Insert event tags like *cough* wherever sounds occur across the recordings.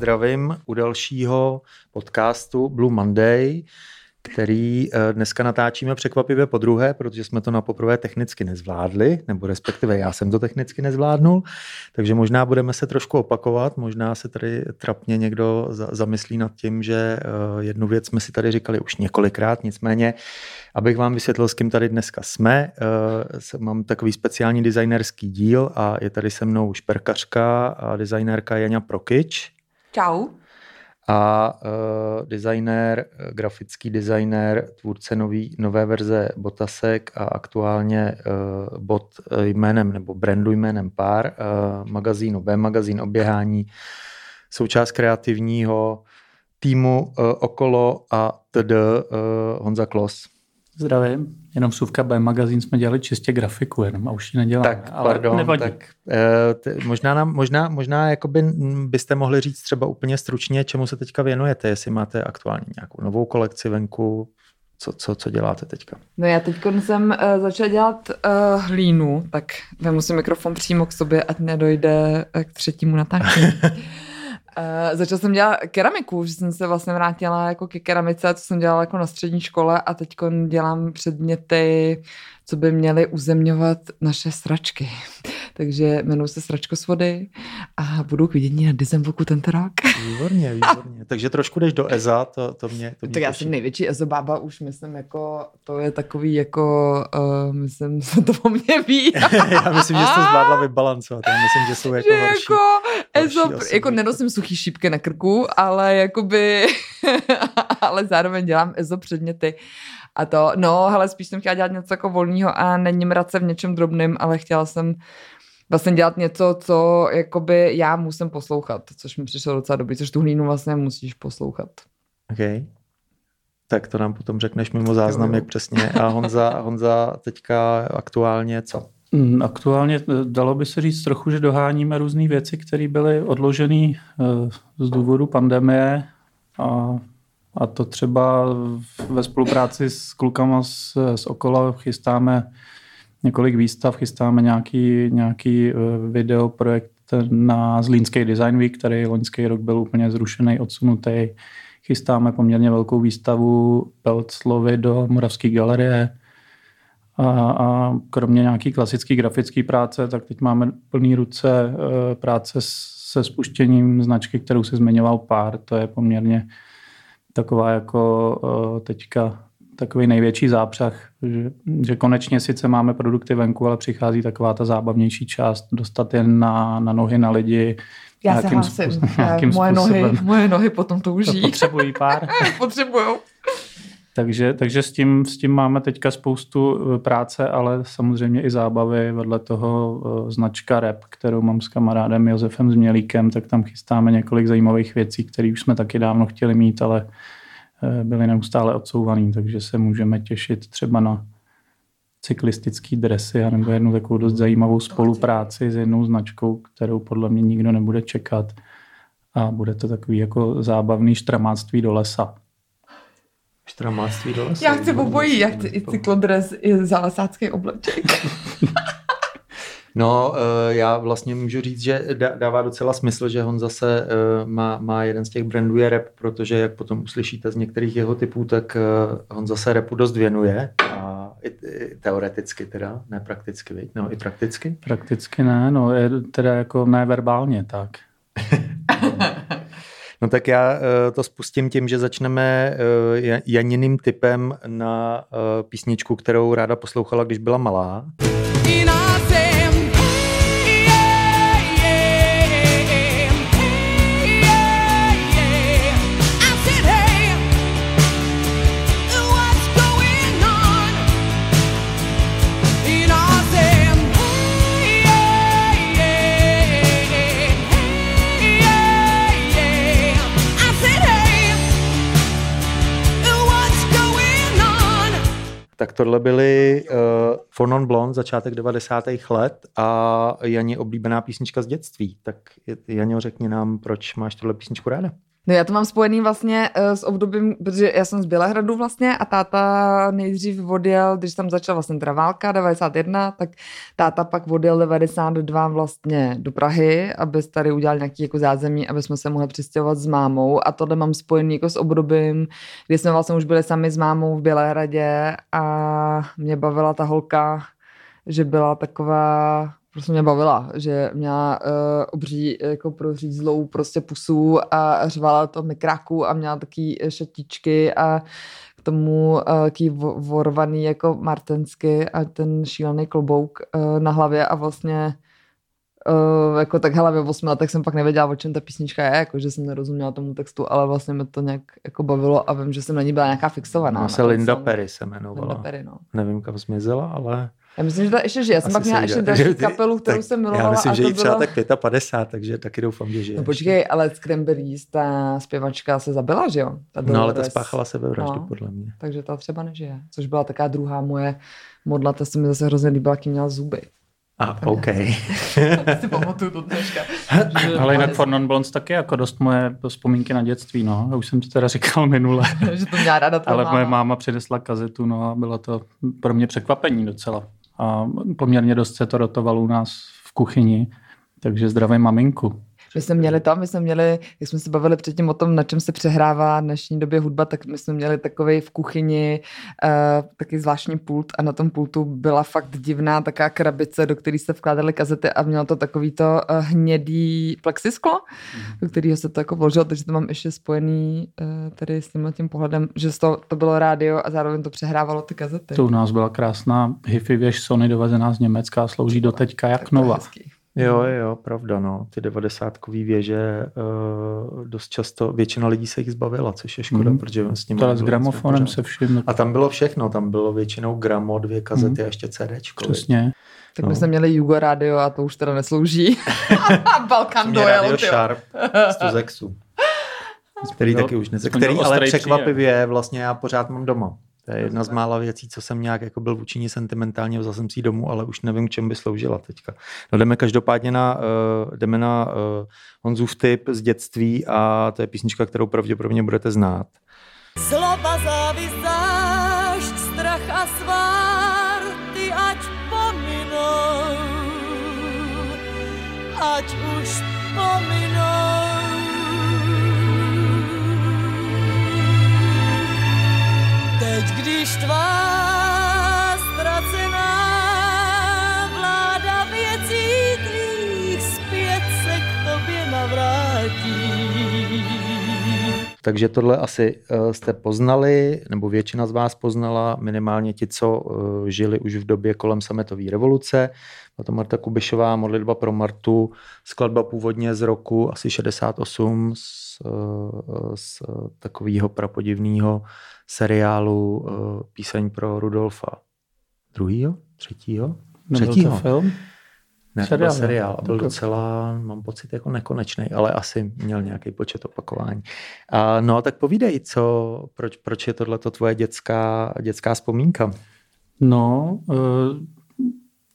zdravím u dalšího podcastu Blue Monday který eh, dneska natáčíme překvapivě po druhé, protože jsme to na poprvé technicky nezvládli, nebo respektive já jsem to technicky nezvládnul, takže možná budeme se trošku opakovat, možná se tady trapně někdo zamyslí nad tím, že eh, jednu věc jsme si tady říkali už několikrát, nicméně, abych vám vysvětlil, s kým tady dneska jsme, eh, mám takový speciální designerský díl a je tady se mnou šperkařka a designérka Jana Prokyč. Čau a uh, designér, grafický designér, tvůrce nový, nové verze Botasek a aktuálně uh, bot jménem nebo brandu jménem Pár, uh, magazínu B, magazín oběhání, součást kreativního týmu uh, okolo a td. Uh, Honza Klos. Zdravím, jenom Suvka B magazín jsme dělali čistě grafiku jenom a už ji neděláme. Tak, ale pardon, nevadí. tak eh, t- možná, nám, možná, možná jakoby byste mohli říct třeba úplně stručně, čemu se teďka věnujete, jestli máte aktuálně nějakou novou kolekci venku, co, co, co děláte teďka? No já teď jsem uh, začala dělat uh, hlínu, tak vemu si mikrofon přímo k sobě, ať nedojde k třetímu natáčení. *laughs* Uh, jsem dělat keramiku, že jsem se vlastně vrátila jako ke keramice, co jsem dělala jako na střední škole a teď dělám předměty, co by měly uzemňovat naše sračky. Takže jmenuji se Sračko s vody a budu k vidění na Dizemboku tento rok. Výborně, výborně. Takže trošku jdeš do EZA, to, to mě to mě Tak já jsem největší EZO bába už, myslím, jako, to je takový jako, uh, myslím, se to po mně ví. *laughs* já myslím, že jsi to zvládla *laughs* vybalancovat. Já myslím, že jsou jako že horší, jako, EZO, horší jako nenosím suchý šípky na krku, ale jakoby, *laughs* ale zároveň dělám EZO předměty. A to, no, hele, spíš jsem chtěla dělat něco jako volného a není mrat se v něčem drobným, ale chtěla jsem vlastně dělat něco, co jakoby já musím poslouchat, což mi přišlo docela dobrý, což tu hlínu vlastně musíš poslouchat. OK. Tak to nám potom řekneš mimo záznam, jak přesně. A Honza, Honza teďka aktuálně co? Mm, aktuálně eh, dalo by se říct trochu, že doháníme různé věci, které byly odložené eh, z důvodu pandemie a, a to třeba ve spolupráci s klukama z, z Okola chystáme několik výstav, chystáme nějaký, nějaký eh, videoprojekt na Zlínský Design Week, který loňský rok byl úplně zrušený, odsunutý. Chystáme poměrně velkou výstavu Pelclovy do Moravské galerie. A, a kromě nějaký klasický grafický práce, tak teď máme plný ruce eh, práce se spuštěním značky, kterou se zmiňoval pár. To je poměrně taková jako eh, teďka takový největší zápřah, že, že konečně sice máme produkty venku, ale přichází taková ta zábavnější část, dostat je na, na nohy na lidi. Já se hlásím. *laughs* moje, nohy, moje nohy potom touží. To potřebují pár. *laughs* Potřebujou. Takže, takže s, tím, s tím máme teďka spoustu eh, práce, ale samozřejmě i zábavy. Vedle toho eh, značka Rep, kterou mám s kamarádem Josefem Změlíkem, tak tam chystáme několik zajímavých věcí, které už jsme taky dávno chtěli mít, ale Eh, byly neustále odsouvaný, takže se můžeme těšit třeba na cyklistický dresy nebo jednu takovou dost zajímavou spolupráci s jednou značkou, kterou podle mě nikdo nebude čekat. A bude to takový jako zábavný štramáctví do lesa. Štramáctví do lesa? Já chci obojí, já chci i cyklodres, i zálesácký obleček. *laughs* No, eh, já vlastně můžu říct, že dává docela smysl, že Honza se eh, má, má jeden z těch brandů je rap, protože jak potom uslyšíte z některých jeho typů, tak eh, Honza se rapu dost věnuje a i, i teoreticky teda, ne prakticky, viď? no i prakticky. Prakticky ne, no je teda jako ne verbálně, tak. *laughs* No tak já to spustím tím, že začneme Janiným typem na písničku, kterou ráda poslouchala, když byla malá. Tak tohle byly uh, For Non Blonde, začátek 90. let a Janě oblíbená písnička z dětství. Tak Janě, řekni nám, proč máš tuhle písničku ráda? No já to mám spojený vlastně uh, s obdobím, protože já jsem z Bělehradu vlastně a táta nejdřív odjel, když tam začala vlastně teda válka 91, tak táta pak odjel 92 vlastně do Prahy, aby tady udělal nějaký jako zázemí, aby jsme se mohli přistěhovat s mámou. A tohle mám spojený jako s obdobím, kdy jsme vlastně už byli sami s mámou v Bělehradě a mě bavila ta holka, že byla taková prostě mě bavila, že měla uh, obří, jako prořízlou prostě pusu a řvala to mikráku a měla taky šatičky a k tomu uh, taký vorvaný jako martensky a ten šílený klobouk uh, na hlavě a vlastně Uh, jako tak hele, ve 8 letech jsem pak nevěděla, o čem ta písnička je, jako že jsem nerozuměla tomu textu, ale vlastně mi to nějak jako bavilo a vím, že jsem na ní byla nějaká fixovaná. No, se Linda Perry se jmenovala. Linda Perry, no. Nevím, kam zmizela, ale já myslím, že to ještě žije. Já jsem pak měla ještě další *laughs* kapelu, kterou tak jsem milovala. Já myslím, že jí třeba byla... tak 55, takže taky doufám, že žije. No počkej, ale Cranberries, ta zpěvačka se zabila, že jo? Ta no ale ta spáchala sebevraždu, no, podle mě. Takže ta třeba nežije. Což byla taková druhá moje modla, ta se mi zase hrozně líbila, jaký měla zuby. A, ah, OK. *laughs* si pamatuju do dneška. *laughs* Ale jinak For Non Blondes taky jako dost moje vzpomínky na dětství, no. Já už jsem to teda říkal minule. že to měla ráda Ale máma. moje máma přinesla kazetu, no a bylo to pro mě překvapení docela a poměrně dost se to rotovalo u nás v kuchyni, takže zdravím maminku. My jsme měli to, my jsme měli, jak jsme se bavili předtím o tom, na čem se přehrává v dnešní době hudba, tak my jsme měli takový v kuchyni uh, taky zvláštní pult a na tom pultu byla fakt divná taká krabice, do které se vkládaly kazety a mělo to takový to uh, hnědý plexisklo, mm. do kterého se to jako vložilo, takže to mám ještě spojený uh, tady s tím tím pohledem, že to, to bylo rádio a zároveň to přehrávalo ty kazety. To u nás byla krásná hi věž Sony dovezená z Německa a slouží do teďka jak nová. Hezký. Jo, jo, pravda, no. Ty devadesátkový věže uh, dost často, většina lidí se jich zbavila, což je škoda, mm. protože s nimi... s gramofonem se vším. A tam bylo všechno, tam bylo většinou gramo, dvě kazety mm. a ještě CDčko. Přesně. Tak no. my jsme měli Jugo Radio a to už teda neslouží. *laughs* Balkan dojel. Radio Sharp z Tuzexu. *laughs* Který taky už ne, který ale překvapivě vlastně já pořád mám doma. To je jedna z mála věcí, co jsem nějak jako byl vůči sentimentálně, vzal jsem si domů, ale už nevím, k čem by sloužila teďka. No jdeme každopádně na, uh, jdeme na uh, Honzův tip z dětství a to je písnička, kterou pravděpodobně budete znát. Zloba, závist, strach a svár, ty ať pominou, ať už pominou. Teď, když tvá ztracená vláda věcí tvých zpět se k tobě navrátí. Takže tohle asi uh, jste poznali, nebo většina z vás poznala, minimálně ti, co uh, žili už v době kolem sametové revoluce. To Marta Kubišová, modlitba pro Martu, skladba původně z roku asi 68 z, uh, z takového prapodivného seriálu uh, Píseň pro Rudolfa druhýho, třetího, třetího. to film? Ne, seriál, to byl seriál a byl docela, mám pocit, jako nekonečný, ale asi měl nějaký počet opakování. A, no, tak povídej, co, proč, proč je tohle tvoje dětská, dětská vzpomínka? No,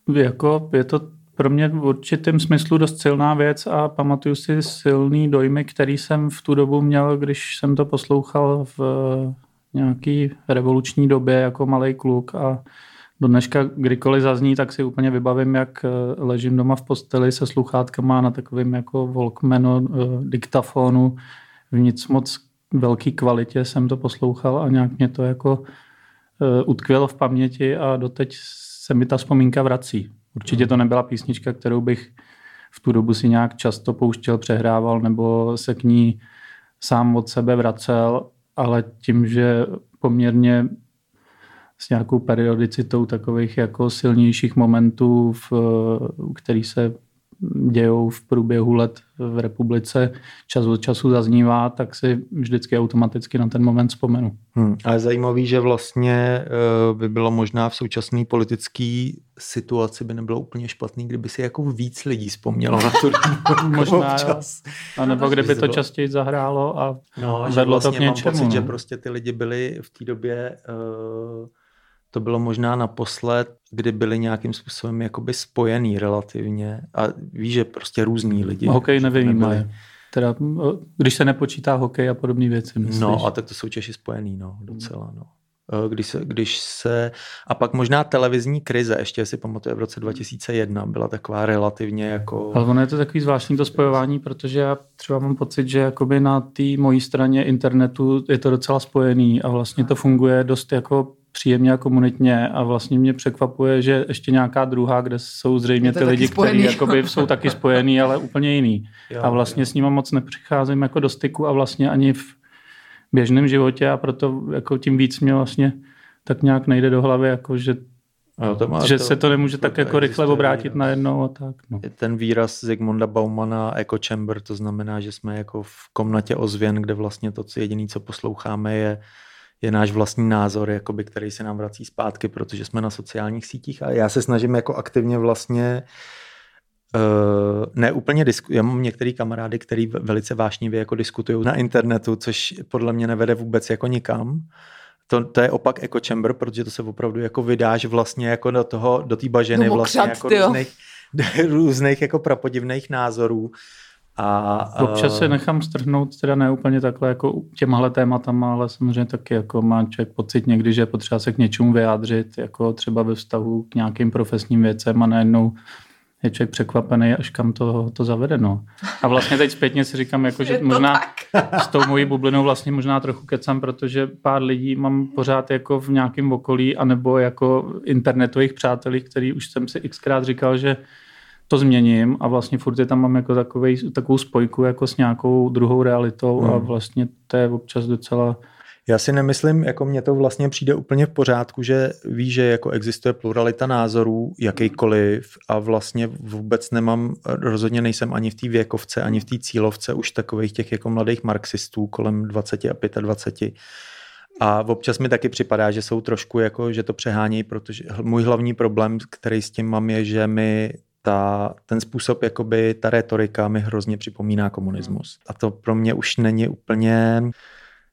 uh, jako je to pro mě v určitém smyslu dost silná věc a pamatuju si silný dojmy, který jsem v tu dobu měl, když jsem to poslouchal v nějaký revoluční době jako malý kluk a do dneška kdykoliv zazní, tak si úplně vybavím, jak eh, ležím doma v posteli se sluchátkama na takovým jako Walkmanu, eh, diktafonu v nic moc velký kvalitě jsem to poslouchal a nějak mě to jako eh, utkvělo v paměti a doteď se mi ta vzpomínka vrací. Určitě to nebyla písnička, kterou bych v tu dobu si nějak často pouštěl, přehrával nebo se k ní sám od sebe vracel, ale tím, že poměrně s nějakou periodicitou takových jako silnějších momentů, v, který se dějou v průběhu let v republice, čas od času zaznívá, tak si vždycky automaticky na ten moment vzpomenu. Hmm, ale zajímavý, že vlastně uh, by bylo možná v současné politické situaci by nebylo úplně špatný, kdyby si jako víc lidí vzpomnělo na tu *laughs* Možná, občas. A nebo kdyby to častěji zahrálo a no, vedlo vlastně to k něčemu. Mám pocit, no. že prostě ty lidi byli v té době uh, to bylo možná naposled, kdy byli nějakým způsobem jakoby spojený relativně a víš, že prostě různý lidi. Hokej nevyjímají. teda, když se nepočítá hokej a podobné věci. Myslíš? No a tak to jsou Češi spojený, no, docela, no. Když se, když se, a pak možná televizní krize, ještě si pamatuju, v roce 2001 byla taková relativně jako... Ale ono je to takový zvláštní to spojování, protože já třeba mám pocit, že jakoby na té mojí straně internetu je to docela spojený a vlastně to funguje dost jako příjemně a komunitně a vlastně mě překvapuje, že ještě nějaká druhá, kde jsou zřejmě ty lidi, kteří jakoby jsou taky spojený, ale úplně jiný. Jo, a vlastně jo. s nimi moc nepřicházím jako do styku a vlastně ani v běžném životě a proto jako tím víc mě vlastně tak nějak nejde do hlavy, jako že No, to má že to, se to nemůže to tak jako rychle obrátit výraz. najednou a tak. No. Ten výraz Zygmunda Baumana echo chamber, to znamená, že jsme jako v komnatě ozvěn, kde vlastně to, co jediný, co posloucháme, je, je náš vlastní názor, jakoby, který se nám vrací zpátky, protože jsme na sociálních sítích a já se snažím jako aktivně vlastně uh, ne úplně disku, já mám některý kamarády, který velice vášnivě jako diskutují na internetu, což podle mě nevede vůbec jako nikam. To, to je opak echo chamber, protože to se opravdu jako vydáš vlastně jako do toho, do té baženy vlastně jako různých, *laughs* různých jako prapodivných názorů. A, Občas se nechám strhnout, teda ne úplně takhle jako těmahle tématama, ale samozřejmě taky jako má člověk pocit někdy, že je potřeba se k něčemu vyjádřit, jako třeba ve vztahu k nějakým profesním věcem a najednou je člověk překvapený, až kam to, to zavede. No. A vlastně teď zpětně si říkám, jako, že možná *laughs* s tou mojí bublinou vlastně možná trochu kecám, protože pár lidí mám pořád jako v nějakém okolí, anebo jako internetových přátelích, který už jsem si xkrát říkal, že to změním a vlastně furt je tam mám jako takovej, takovou spojku jako s nějakou druhou realitou hmm. a vlastně to je občas docela já si nemyslím, jako mně to vlastně přijde úplně v pořádku, že ví, že jako existuje pluralita názorů, jakýkoliv a vlastně vůbec nemám, rozhodně nejsem ani v té věkovce, ani v té cílovce už takových těch jako mladých marxistů kolem 20 a 25. A občas mi taky připadá, že jsou trošku jako, že to přehání, protože můj hlavní problém, který s tím mám, je, že mi ta, ten způsob, jakoby ta retorika mi hrozně připomíná komunismus. A to pro mě už není úplně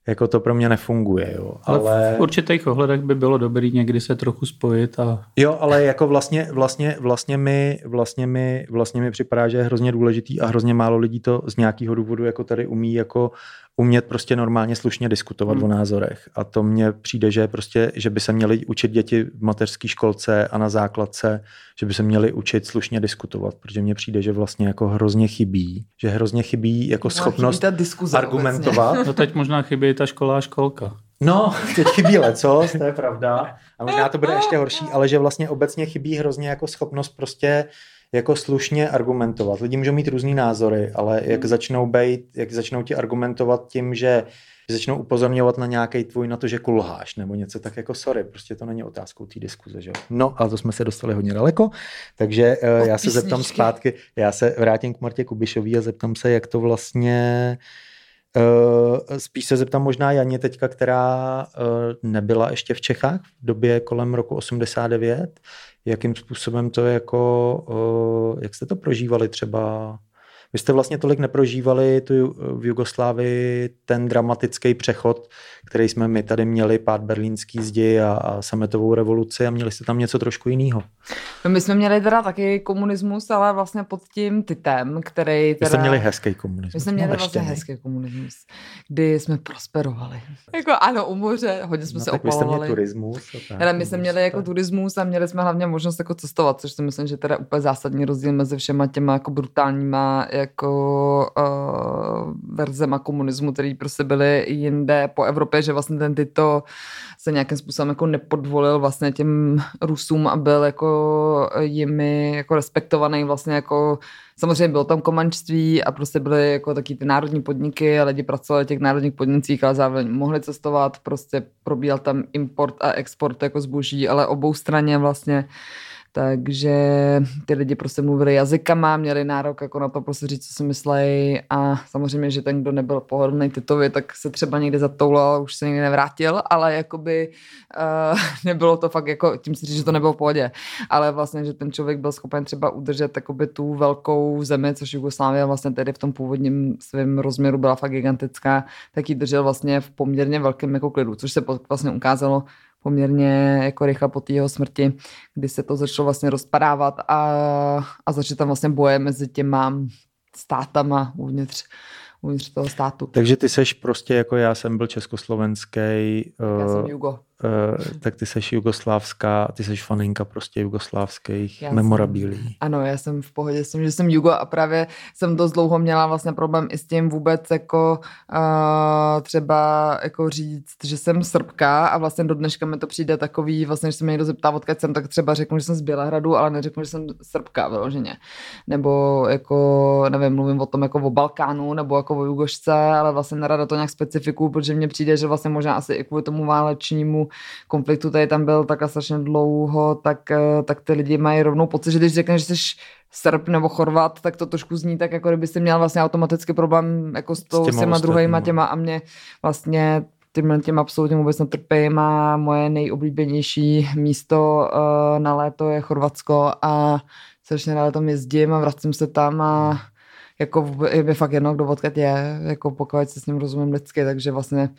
jako to pro mě nefunguje. Jo. Ale, ale v určitých ohledech by bylo dobrý někdy se trochu spojit. A... Jo, ale jako vlastně, vlastně, vlastně, mi, vlastně, mi, vlastně mi připadá, že je hrozně důležitý a hrozně málo lidí to z nějakého důvodu jako tady umí jako umět prostě normálně slušně diskutovat hmm. o názorech. A to mně přijde, že prostě, že by se měli učit děti v mateřské školce a na základce, že by se měli učit slušně diskutovat, protože mně přijde, že vlastně jako hrozně chybí, že hrozně chybí jako no, schopnost chybí argumentovat. Obecně. No teď možná chybí ta škola a školka. No, teď chybí leco, to je pravda. A možná to bude *laughs* ještě horší, ale že vlastně obecně chybí hrozně jako schopnost prostě jako slušně argumentovat. Lidi můžou mít různý názory, ale jak hmm. začnou být, jak začnou ti argumentovat tím, že začnou upozorňovat na nějaký tvůj, na to, že kulháš, nebo něco tak jako sorry, prostě to není otázkou té diskuze, že No, ale to jsme se dostali hodně daleko, takže uh, já se zeptám zpátky, já se vrátím k Martě Kubišový a zeptám se, jak to vlastně Uh, spíš se zeptám možná Janě teďka, která uh, nebyla ještě v Čechách v době kolem roku 89 jakým způsobem to jako, jak jste to prožívali třeba vy jste vlastně tolik neprožívali tu v Jugoslávii ten dramatický přechod, který jsme my tady měli, pád berlínský zdi a, a sametovou revoluci a měli jste tam něco trošku jiného. No my jsme měli teda taky komunismus, ale vlastně pod tím Titem, který teda... My jsme měli hezký komunismus. My jsme měli vlastně hezký komunismus, kdy jsme prosperovali. Jako ano, u moře, hodně jsme no, se tak opalovali. Vy jste měli turismus. Tak, my jsme měli jako turismus a měli jsme hlavně možnost jako cestovat, což si myslím, že teda úplně zásadní rozdíl mezi všema těma jako brutálníma jako uh, verzema komunismu, který prostě byly jinde po Evropě, že vlastně ten tyto se nějakým způsobem jako nepodvolil vlastně těm Rusům a byl jako jimi jako respektovaný vlastně jako samozřejmě bylo tam komančství a prostě byly jako taky ty národní podniky a lidi pracovali v těch národních podnicích, ale zároveň mohli cestovat, prostě probíhal tam import a export jako zboží, ale obou straně vlastně takže ty lidi prostě mluvili jazykama, měli nárok jako na to prostě říct, co si myslejí a samozřejmě, že ten, kdo nebyl pohodlný Titovi, tak se třeba někde zatoulal, už se někdy nevrátil, ale jakoby uh, *laughs* nebylo to fakt jako, tím si říct, že to nebylo v pohodě, ale vlastně, že ten člověk byl schopen třeba udržet jakoby tu velkou zemi, což Jugoslávia vlastně tedy v tom původním svém rozměru byla fakt gigantická, tak ji držel vlastně v poměrně velkém jako klidu, což se vlastně ukázalo poměrně jako rychle po té jeho smrti, kdy se to začalo vlastně rozpadávat a, a začaly tam vlastně boje mezi těma státama uvnitř, uvnitř toho státu. Takže ty seš prostě jako já jsem byl československý. Já jsem Jugo. Uh, tak ty seš jugoslávská, ty seš faninka prostě jugoslávských Já memorabilí. Jsem, ano, já jsem v pohodě s tím, že jsem Jugo a právě jsem dost dlouho měla vlastně problém i s tím vůbec jako uh, třeba jako říct, že jsem Srbka a vlastně do dneška mi to přijde takový, vlastně, že se mě někdo zeptá, odkud jsem, tak třeba řeknu, že jsem z Bělehradu, ale neřeknu, že jsem Srbka vyloženě. Nebo jako, nevím, mluvím o tom jako o Balkánu nebo jako o Jugošce, ale vlastně nerada to nějak specifiku, protože mně přijde, že vlastně možná asi i kvůli tomu válečnímu konfliktu tady tam byl tak a strašně dlouho, tak, eh, tak ty lidi mají rovnou pocit, že když řekneš, že jsi Srb nebo Chorvat, tak to trošku zní tak, jako kdyby jsi měl vlastně automaticky problém jako s, tou, s, těma, s těma druhýma těma a mě vlastně tím, tím absolutně vůbec netrpím a moje nejoblíbenější místo uh, na léto je Chorvatsko a strašně ráda tam jezdím a vracím se tam a jako je mi fakt jedno, kdo odkud je, jako pokud se s ním rozumím lidsky, takže vlastně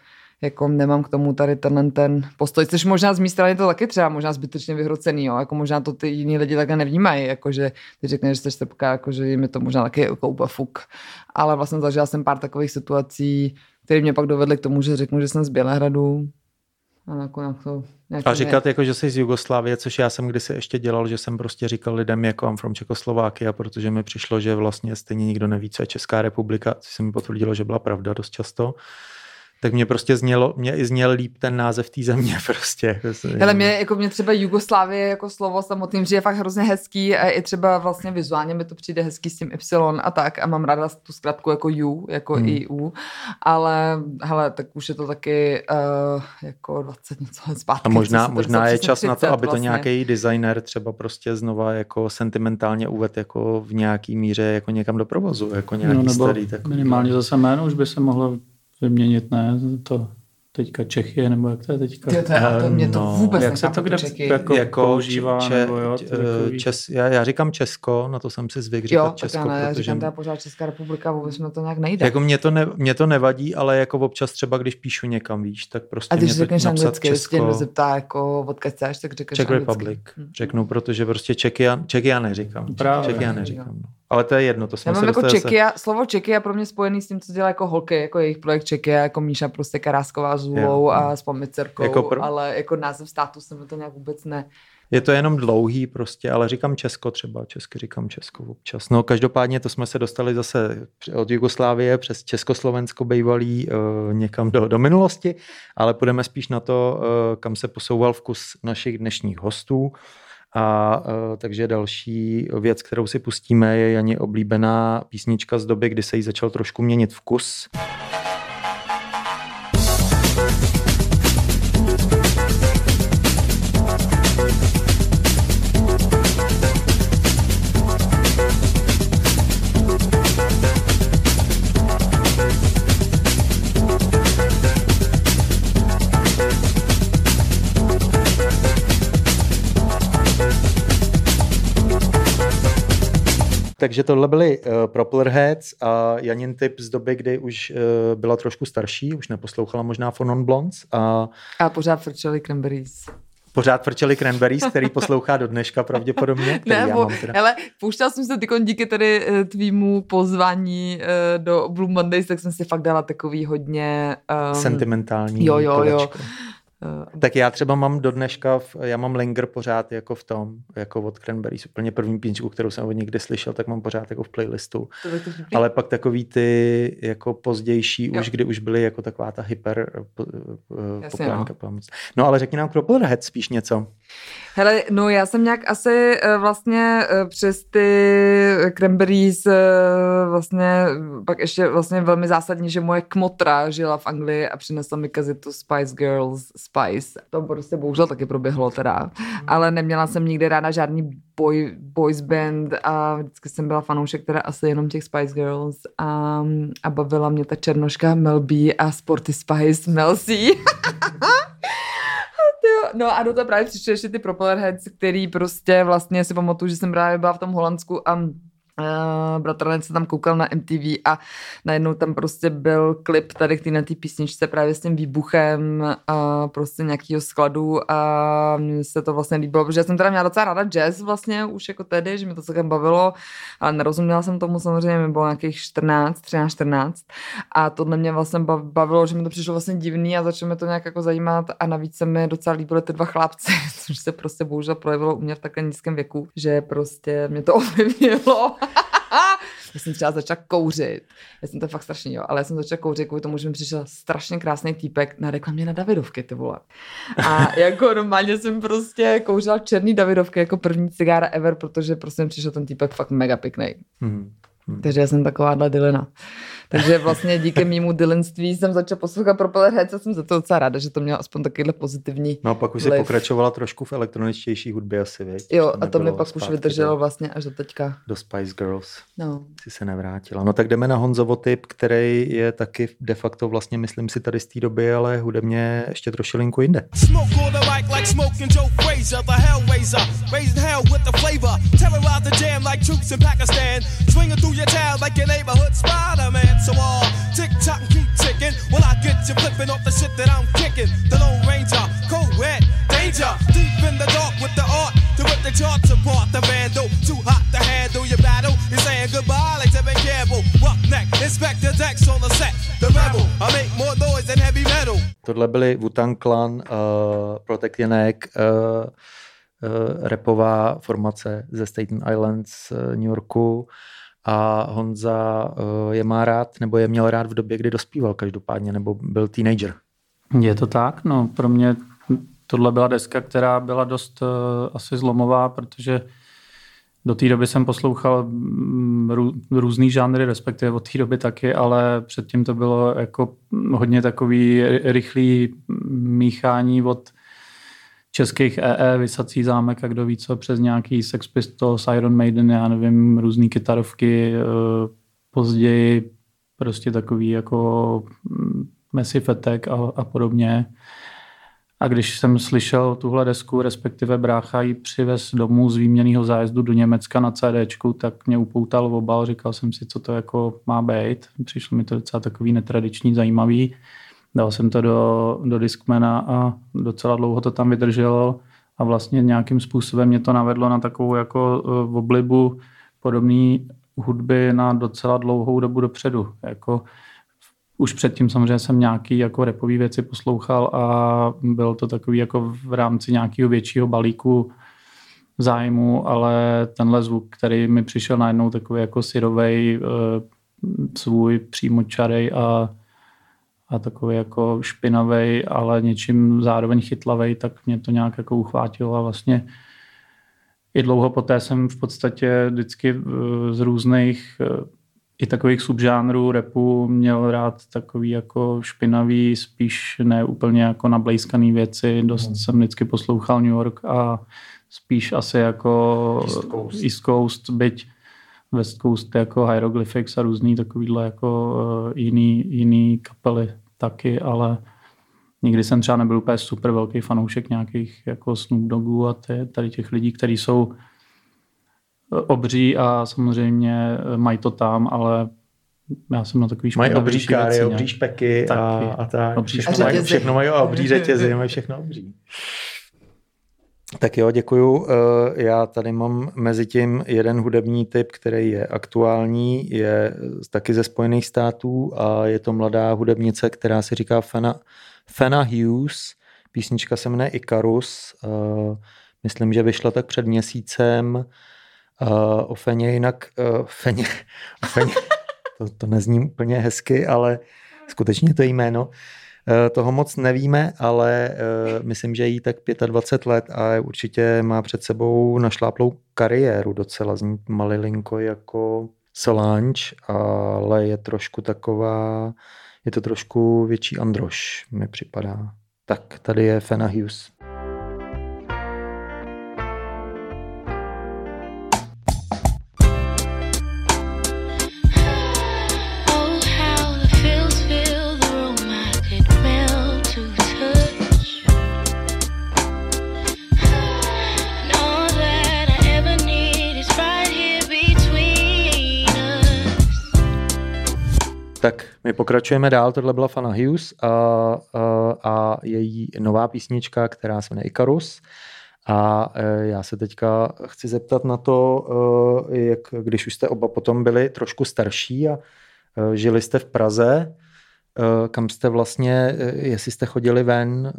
jako nemám k tomu tady tenhle ten postoj, což možná z mé strany to taky třeba možná zbytečně vyhrocený, jo? jako možná to ty jiní lidi takhle nevnímají, jako že ty řekneš, že jsi srbka, jako že jim je to možná taky jako úplně fuk. Ale vlastně zažila jsem pár takových situací, které mě pak dovedly k tomu, že řeknu, že jsem z Bělehradu, a, jako to a říkat, jako, že jsi z Jugoslávie, což já jsem kdysi ještě dělal, že jsem prostě říkal lidem, jako I'm from Čekoslovákia, protože mi přišlo, že vlastně stejně nikdo neví, co je Česká republika, což se mi potvrdilo, že byla pravda dost často tak mě prostě znělo, mě i zněl líp ten název té země *laughs* prostě. Ale mě, jako mě třeba Jugoslávie jako slovo samotným, že je fakt hrozně hezký a i třeba vlastně vizuálně mi to přijde hezký s tím Y a tak a mám ráda tu zkratku jako U, jako hmm. EU, ale hele, tak už je to taky uh, jako 20 něco let zpátky. A možná, možná je čas na to, aby vlastně. to nějaký designer třeba prostě znova jako sentimentálně uved jako v nějaký míře jako někam do provozu, jako nějaký no, nebo starý. Takový, minimálně zase jméno už by se mohlo vyměnit, ne? To teďka Čechy, nebo jak to je teďka? To, to, to, mě to no, vůbec jak se to kde Čechy. jako, jako používá, če, nebo jo, če, čes, já, já, říkám Česko, na to jsem si zvyk říkat jo, Česko. Jo, já, protože... říkám teda pořád Česká republika, vůbec mi to nějak nejde. Jako mě to, ne, mě to nevadí, ale jako občas třeba, když píšu někam, víš, tak prostě A když řekneš anglicky, Česko, když zeptá, jako odkud chceš, tak řekneš Czech Republic. Hm. Řeknu, protože prostě Čeky já, Čeky já neříkám. Právě. Čeky já neříkám. No. Ale to je jedno, to jsme Já mám jako Čeky, a, slovo Čeky je pro mě spojený s tím, co dělá jako holky, jako jejich projekt Čeky, jako Míša prostě Karásková s Hulou a s Pomicerkou, jako pro... ale jako název státu se mi to nějak vůbec ne. Je to jenom dlouhý prostě, ale říkám Česko třeba, česky říkám Česko občas. No každopádně to jsme se dostali zase od Jugoslávie přes Československo bývalý uh, někam do, do minulosti, ale půjdeme spíš na to, uh, kam se posouval vkus našich dnešních hostů. A uh, takže další věc, kterou si pustíme, je Janě oblíbená písnička z doby, kdy se jí začal trošku měnit vkus. Takže tohle byly uh, Propellerheads a Janin typ z doby, kdy už uh, byla trošku starší, už neposlouchala možná For Non Blondes. A, a pořád frčeli Cranberries. Pořád frčeli Cranberries, který poslouchá do dneška pravděpodobně. Ne, bo, hele, pouštěl jsem se tykon díky tady uh, tvýmu pozvání uh, do Blue Mondays, tak jsem si fakt dala takový hodně... Um, Sentimentální Jo, jo, kolečko. jo. Uh, tak já třeba mám do dneška, v, já mám Linger pořád jako v tom, jako od Cranberries, úplně první písničku, kterou jsem od někdy slyšel, tak mám pořád jako v playlistu. To to Ale pak takový ty jako pozdější jo. už, kdy už byly jako taková ta hyper eh, populárka. No. no ale řekni nám Cropperhead spíš něco. Hele, no já jsem nějak asi uh, vlastně uh, přes ty Cranberries uh, vlastně pak ještě vlastně velmi zásadní, že moje kmotra žila v Anglii a přinesla mi kazitu Spice Girls Spice. To prostě bohužel taky proběhlo teda, mm. ale neměla jsem nikdy ráda žádný boy, boys band a vždycky jsem byla fanoušek teda asi jenom těch Spice Girls a, a bavila mě ta černoška Mel B a Sporty Spice Mel C. *laughs* no a do toho právě přišly ještě ty Propellerheads, který prostě vlastně si pamatuju, že jsem právě byla v tom Holandsku a Uh, bratranec se tam koukal na MTV a najednou tam prostě byl klip tady k té písničce právě s tím výbuchem a prostě nějakého skladu a mně se to vlastně líbilo, protože já jsem teda měla docela ráda jazz vlastně už jako tedy, že mi to celkem bavilo, ale nerozuměla jsem tomu samozřejmě, mi bylo nějakých 14, 13, 14 a tohle mě vlastně bavilo, že mi to přišlo vlastně divný a začalo mi to nějak jako zajímat a navíc se mi docela líbily ty dva chlapci, *laughs* což se prostě bohužel projevilo u mě v takhle nízkém věku, že prostě mě to *laughs* ovlivnilo já jsem třeba začala kouřit. Já jsem to fakt strašně, jo, ale já jsem začala kouřit kvůli tomu, že mi přišel strašně krásný týpek na reklamě na Davidovky, ty vole. A *laughs* jako normálně jsem prostě kouřila černý Davidovky jako první cigára ever, protože prostě mi přišel ten týpek fakt mega pěkný. Hmm. Hmm. Takže já jsem takováhle dilina. Takže vlastně díky mému dylenství jsem začala poslouchat Propeller Heads a jsem za to docela ráda, že to mělo aspoň takovýhle pozitivní No a pak už se pokračovala trošku v elektroničtější hudbě asi, věď? Jo, a to mi pak už vydrželo do, vlastně až do teďka. Do Spice Girls. No. Si se nevrátila. No tak jdeme na Honzovo typ, který je taky de facto vlastně, myslím si, tady z té doby, ale hudebně ještě trošilinku jinde. Spider-Man So all tick tock and keep ticking. Will I get you flipping off the shit that I'm kicking? The Lone Ranger, co-ed, danger. Deep in the dark with the art to rip the charts apart. The vandal, too hot to handle your battle. You're saying goodbye like Tevin Campbell. Rough neck, Inspector Dex on the set. The rebel, I make more noise than heavy metal. Tohle byli Wu-Tang Clan, uh, Protect Janek, uh, uh, repová formace ze Staten Islands, uh, New Yorku a Honza eh, je má rád, nebo je měl rád v době, kdy dospíval každopádně, nebo byl teenager. Je to tak, no pro mě tohle byla deska, která byla dost uh, asi zlomová, protože do té doby jsem poslouchal mm, rů, různý žánry, respektive od té doby taky, ale předtím to bylo jako hodně takový rychlý míchání od českých EE, e, Vysací zámek a kdo ví co, přes nějaký Sex Pistols, Iron Maiden, já nevím, různé kytarovky, eh, později prostě takový jako mm, Massive Attack a, a podobně. A když jsem slyšel tuhle desku, respektive brácha ji přivez domů z výměného zájezdu do Německa na CD, tak mě upoutal v obal, říkal jsem si, co to jako má být. Přišlo mi to docela takový netradiční, zajímavý. Dal jsem to do, do Discmana a docela dlouho to tam vydrželo a vlastně nějakým způsobem mě to navedlo na takovou jako v oblibu podobné hudby na docela dlouhou dobu dopředu. Jako už předtím samozřejmě jsem nějaký jako repový věci poslouchal a byl to takový jako v rámci nějakého většího balíku zájmu, ale tenhle zvuk, který mi přišel najednou takový jako syrovej, eh, svůj přímočarej a a takový jako špinavý, ale něčím zároveň chytlavý, tak mě to nějak jako uchvátilo a vlastně i dlouho poté jsem v podstatě vždycky eh, z různých eh, i takových subžánrů repu měl rád takový jako špinavý, spíš ne úplně jako nablejskaný věci. Dost hmm. jsem vždycky poslouchal New York a spíš asi jako East Coast, East Coast byť West Coast jako Hieroglyphics a různý takovýhle jako uh, jiný, jiný kapely taky, ale nikdy jsem třeba nebyl úplně super velký fanoušek nějakých jako Snoop Doggů a tě, tady těch lidí, kteří jsou eh, obří a samozřejmě eh, mají to tam, ale já jsem na takový Mají obří káry, obří špeky a, a tak. Obří všechno, mají, všechno mají obří řetězy, mají všechno obří. Tak jo, děkuju. Eh, já tady mám mezi tím jeden hudební typ, který je aktuální, je taky ze Spojených států a je to mladá hudebnice, která se říká Fana, Fana Hughes. Písnička se jmenuje Icarus. Eh, myslím, že vyšla tak před měsícem. Eh, o Feně jinak... Feně, Feně, *laughs* to, to nezní úplně hezky, ale skutečně to je jméno. Toho moc nevíme, ale eh, myslím, že jí tak 25 let a určitě má před sebou našláplou kariéru docela. Zní malilinko jako Solange, ale je trošku taková, je to trošku větší Androš, mi připadá. Tak, tady je Fena Hughes. My pokračujeme dál, tohle byla Fana Hughes a, a, a její nová písnička, která se jmenuje Icarus. A e, já se teďka chci zeptat na to, e, jak když už jste oba potom byli trošku starší a e, žili jste v Praze, kam jste vlastně, jestli jste chodili ven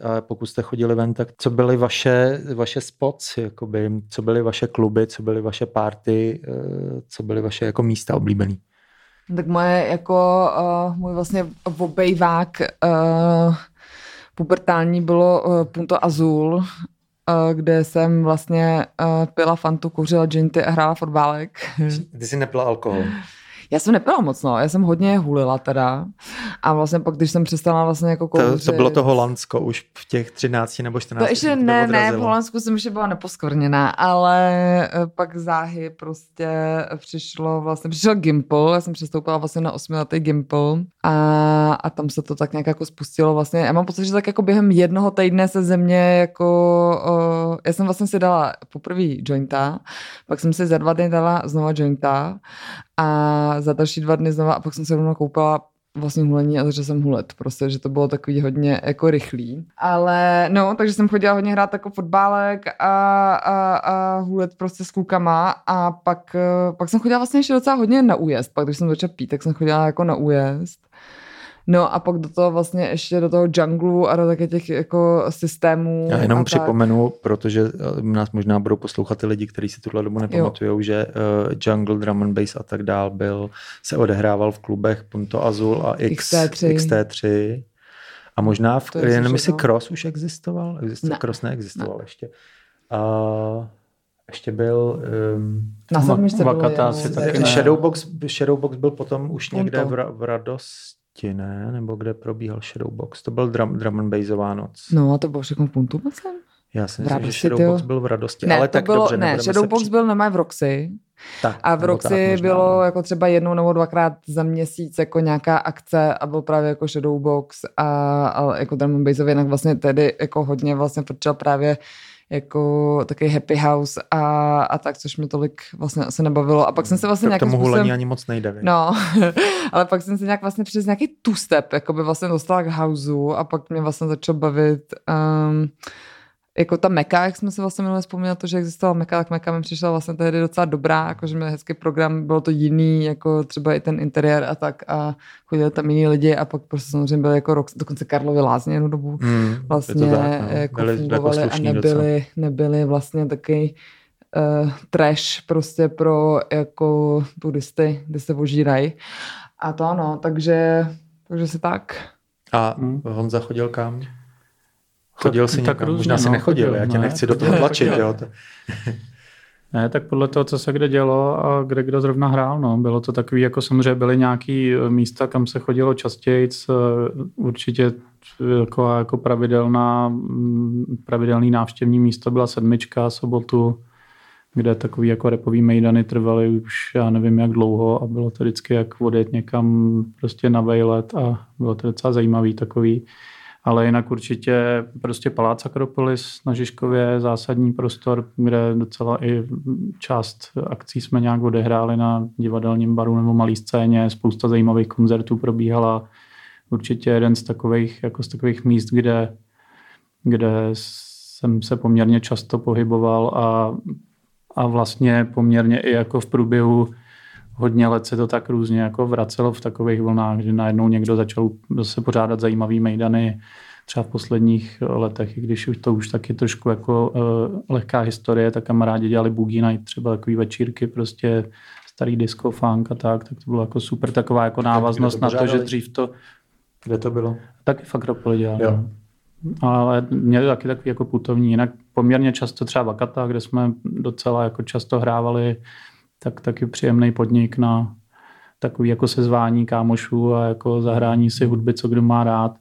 a pokud jste chodili ven, tak co byly vaše, vaše spots, jakoby, co byly vaše kluby, co byly vaše party, co byly vaše jako místa oblíbený? Tak moje jako, uh, můj vlastně obejvák uh, pubertální bylo uh, Punto Azul, uh, kde jsem vlastně uh, pila fantu, kouřila džinty a hrála fotbálek. Ty jsi nepila alkohol? Já jsem nepila moc, no. Já jsem hodně hulila teda. A vlastně pak, když jsem přestala vlastně jako kouřit... To, to bylo to Holandsko už v těch 13 nebo 14. To ještě ne, ne, v Holandsku jsem ještě byla neposkvrněná, ale eh, pak záhy prostě přišlo vlastně, přišel Gimple, já jsem přestoupila vlastně na osmiletý Gimple a, a tam se to tak nějak jako spustilo vlastně. Já mám pocit, že tak jako během jednoho týdne se ze mě jako, uh, já jsem vlastně si dala poprvé jointa, pak jsem si za dva dny dala znova jointa a za další dva dny znova a pak jsem se rovnou koupila vlastně hulení a začala jsem hulet, prostě, že to bylo takový hodně jako rychlý. Ale no, takže jsem chodila hodně hrát jako fotbálek a, a, a hulet prostě s klukama a pak, pak jsem chodila vlastně ještě docela hodně na újezd, pak když jsem začala pít, tak jsem chodila jako na újezd. No a pak do toho vlastně ještě do toho junglu a do také těch jako systémů. Já jenom připomenu, tak. protože eh, nás možná budou poslouchat ty lidi, kteří si tuhle dobu nepamatují, že uh, jungle, drum and bass a tak dál byl, se odehrával v klubech Punto Azul a X, XT3. XT3. A možná, v, jenom jestli Cross už existoval? Existoval ne. Cross neexistoval ne. ještě. A ještě byl... Um, Na sedmičce Shadowbox, Shadowbox byl potom už někde v, v radost ne, nebo kde probíhal Shadowbox. To byl drum, drum and bassová noc. No a to bylo všechno v Puntu, myslím. Já si myslím, že Shadowbox byl v radosti, ne, ale tak bylo, dobře, ne, Shadowbox při... byl nemá v Roxy. Tak, a v Roxy tak, bylo no. jako třeba jednou nebo dvakrát za měsíc jako nějaká akce a byl právě jako Shadowbox a, a jako drum and bassově, jinak vlastně tedy jako hodně vlastně frčel právě jako takový happy house a, a tak, což mi tolik vlastně asi nebavilo. A pak jsem se vlastně nějakým tomu způsobem... ani moc nejde. No, *laughs* ale pak jsem se nějak vlastně přes nějaký two-step jako by vlastně dostala k houseu a pak mě vlastně začal bavit um, jako ta Meka, jak jsme se vlastně minule vzpomněli, to, že existovala Meka, tak Meka mi přišla vlastně tehdy docela dobrá, jakože měl hezký program, bylo to jiný, jako třeba i ten interiér a tak a chodili tam jiní lidi a pak prostě samozřejmě byly jako rok, dokonce Karlovy lázně jednu dobu mm, vlastně tak, no. jako byli fungovali jako a nebyli, nebyli vlastně taky uh, trash prostě pro jako turisty, kde se ožírají. A to ano, takže, takže si tak. A Honza chodil kam? Chodil jsi tak někam? Různě, Možná si no, nechodil, chodil, já tě ne, nechci do toho tlačit. jo. *laughs* Ne, tak podle toho, co se kde dělo a kde kdo zrovna hrál, no. Bylo to takový, jako samozřejmě byly nějaký eh, místa, kam se chodilo častěji, eh, určitě jako, jako pravidelná, mm, pravidelný návštěvní místo byla sedmička sobotu, kde takový jako repový mejdany trvaly už já nevím jak dlouho a bylo to vždycky jak odjet někam prostě na vejlet a bylo to docela zajímavý takový ale jinak určitě prostě Palác Akropolis na Žižkově zásadní prostor, kde docela i část akcí jsme nějak odehráli na divadelním baru nebo malý scéně, spousta zajímavých koncertů probíhala. Určitě jeden z takových, jako z takových míst, kde, kde jsem se poměrně často pohyboval a, a vlastně poměrně i jako v průběhu hodně let se to tak různě jako vracelo v takových vlnách, že najednou někdo začal zase pořádat zajímavý mejdany třeba v posledních letech, i když to už taky trošku jako uh, lehká historie, tak kamarádi dělali Boogie Night, třeba takový večírky, prostě starý disco, funk a tak, tak to bylo jako super taková jako návaznost to na to, že dřív to... Kde to bylo? Taky v Akropoli dělali. Jo. No. Ale měli taky takový jako putovní. Jinak poměrně často třeba Vakata, kde jsme docela jako často hrávali tak taky příjemný podnik na takový jako sezvání kámošů a jako zahrání si hudby, co kdo má rád.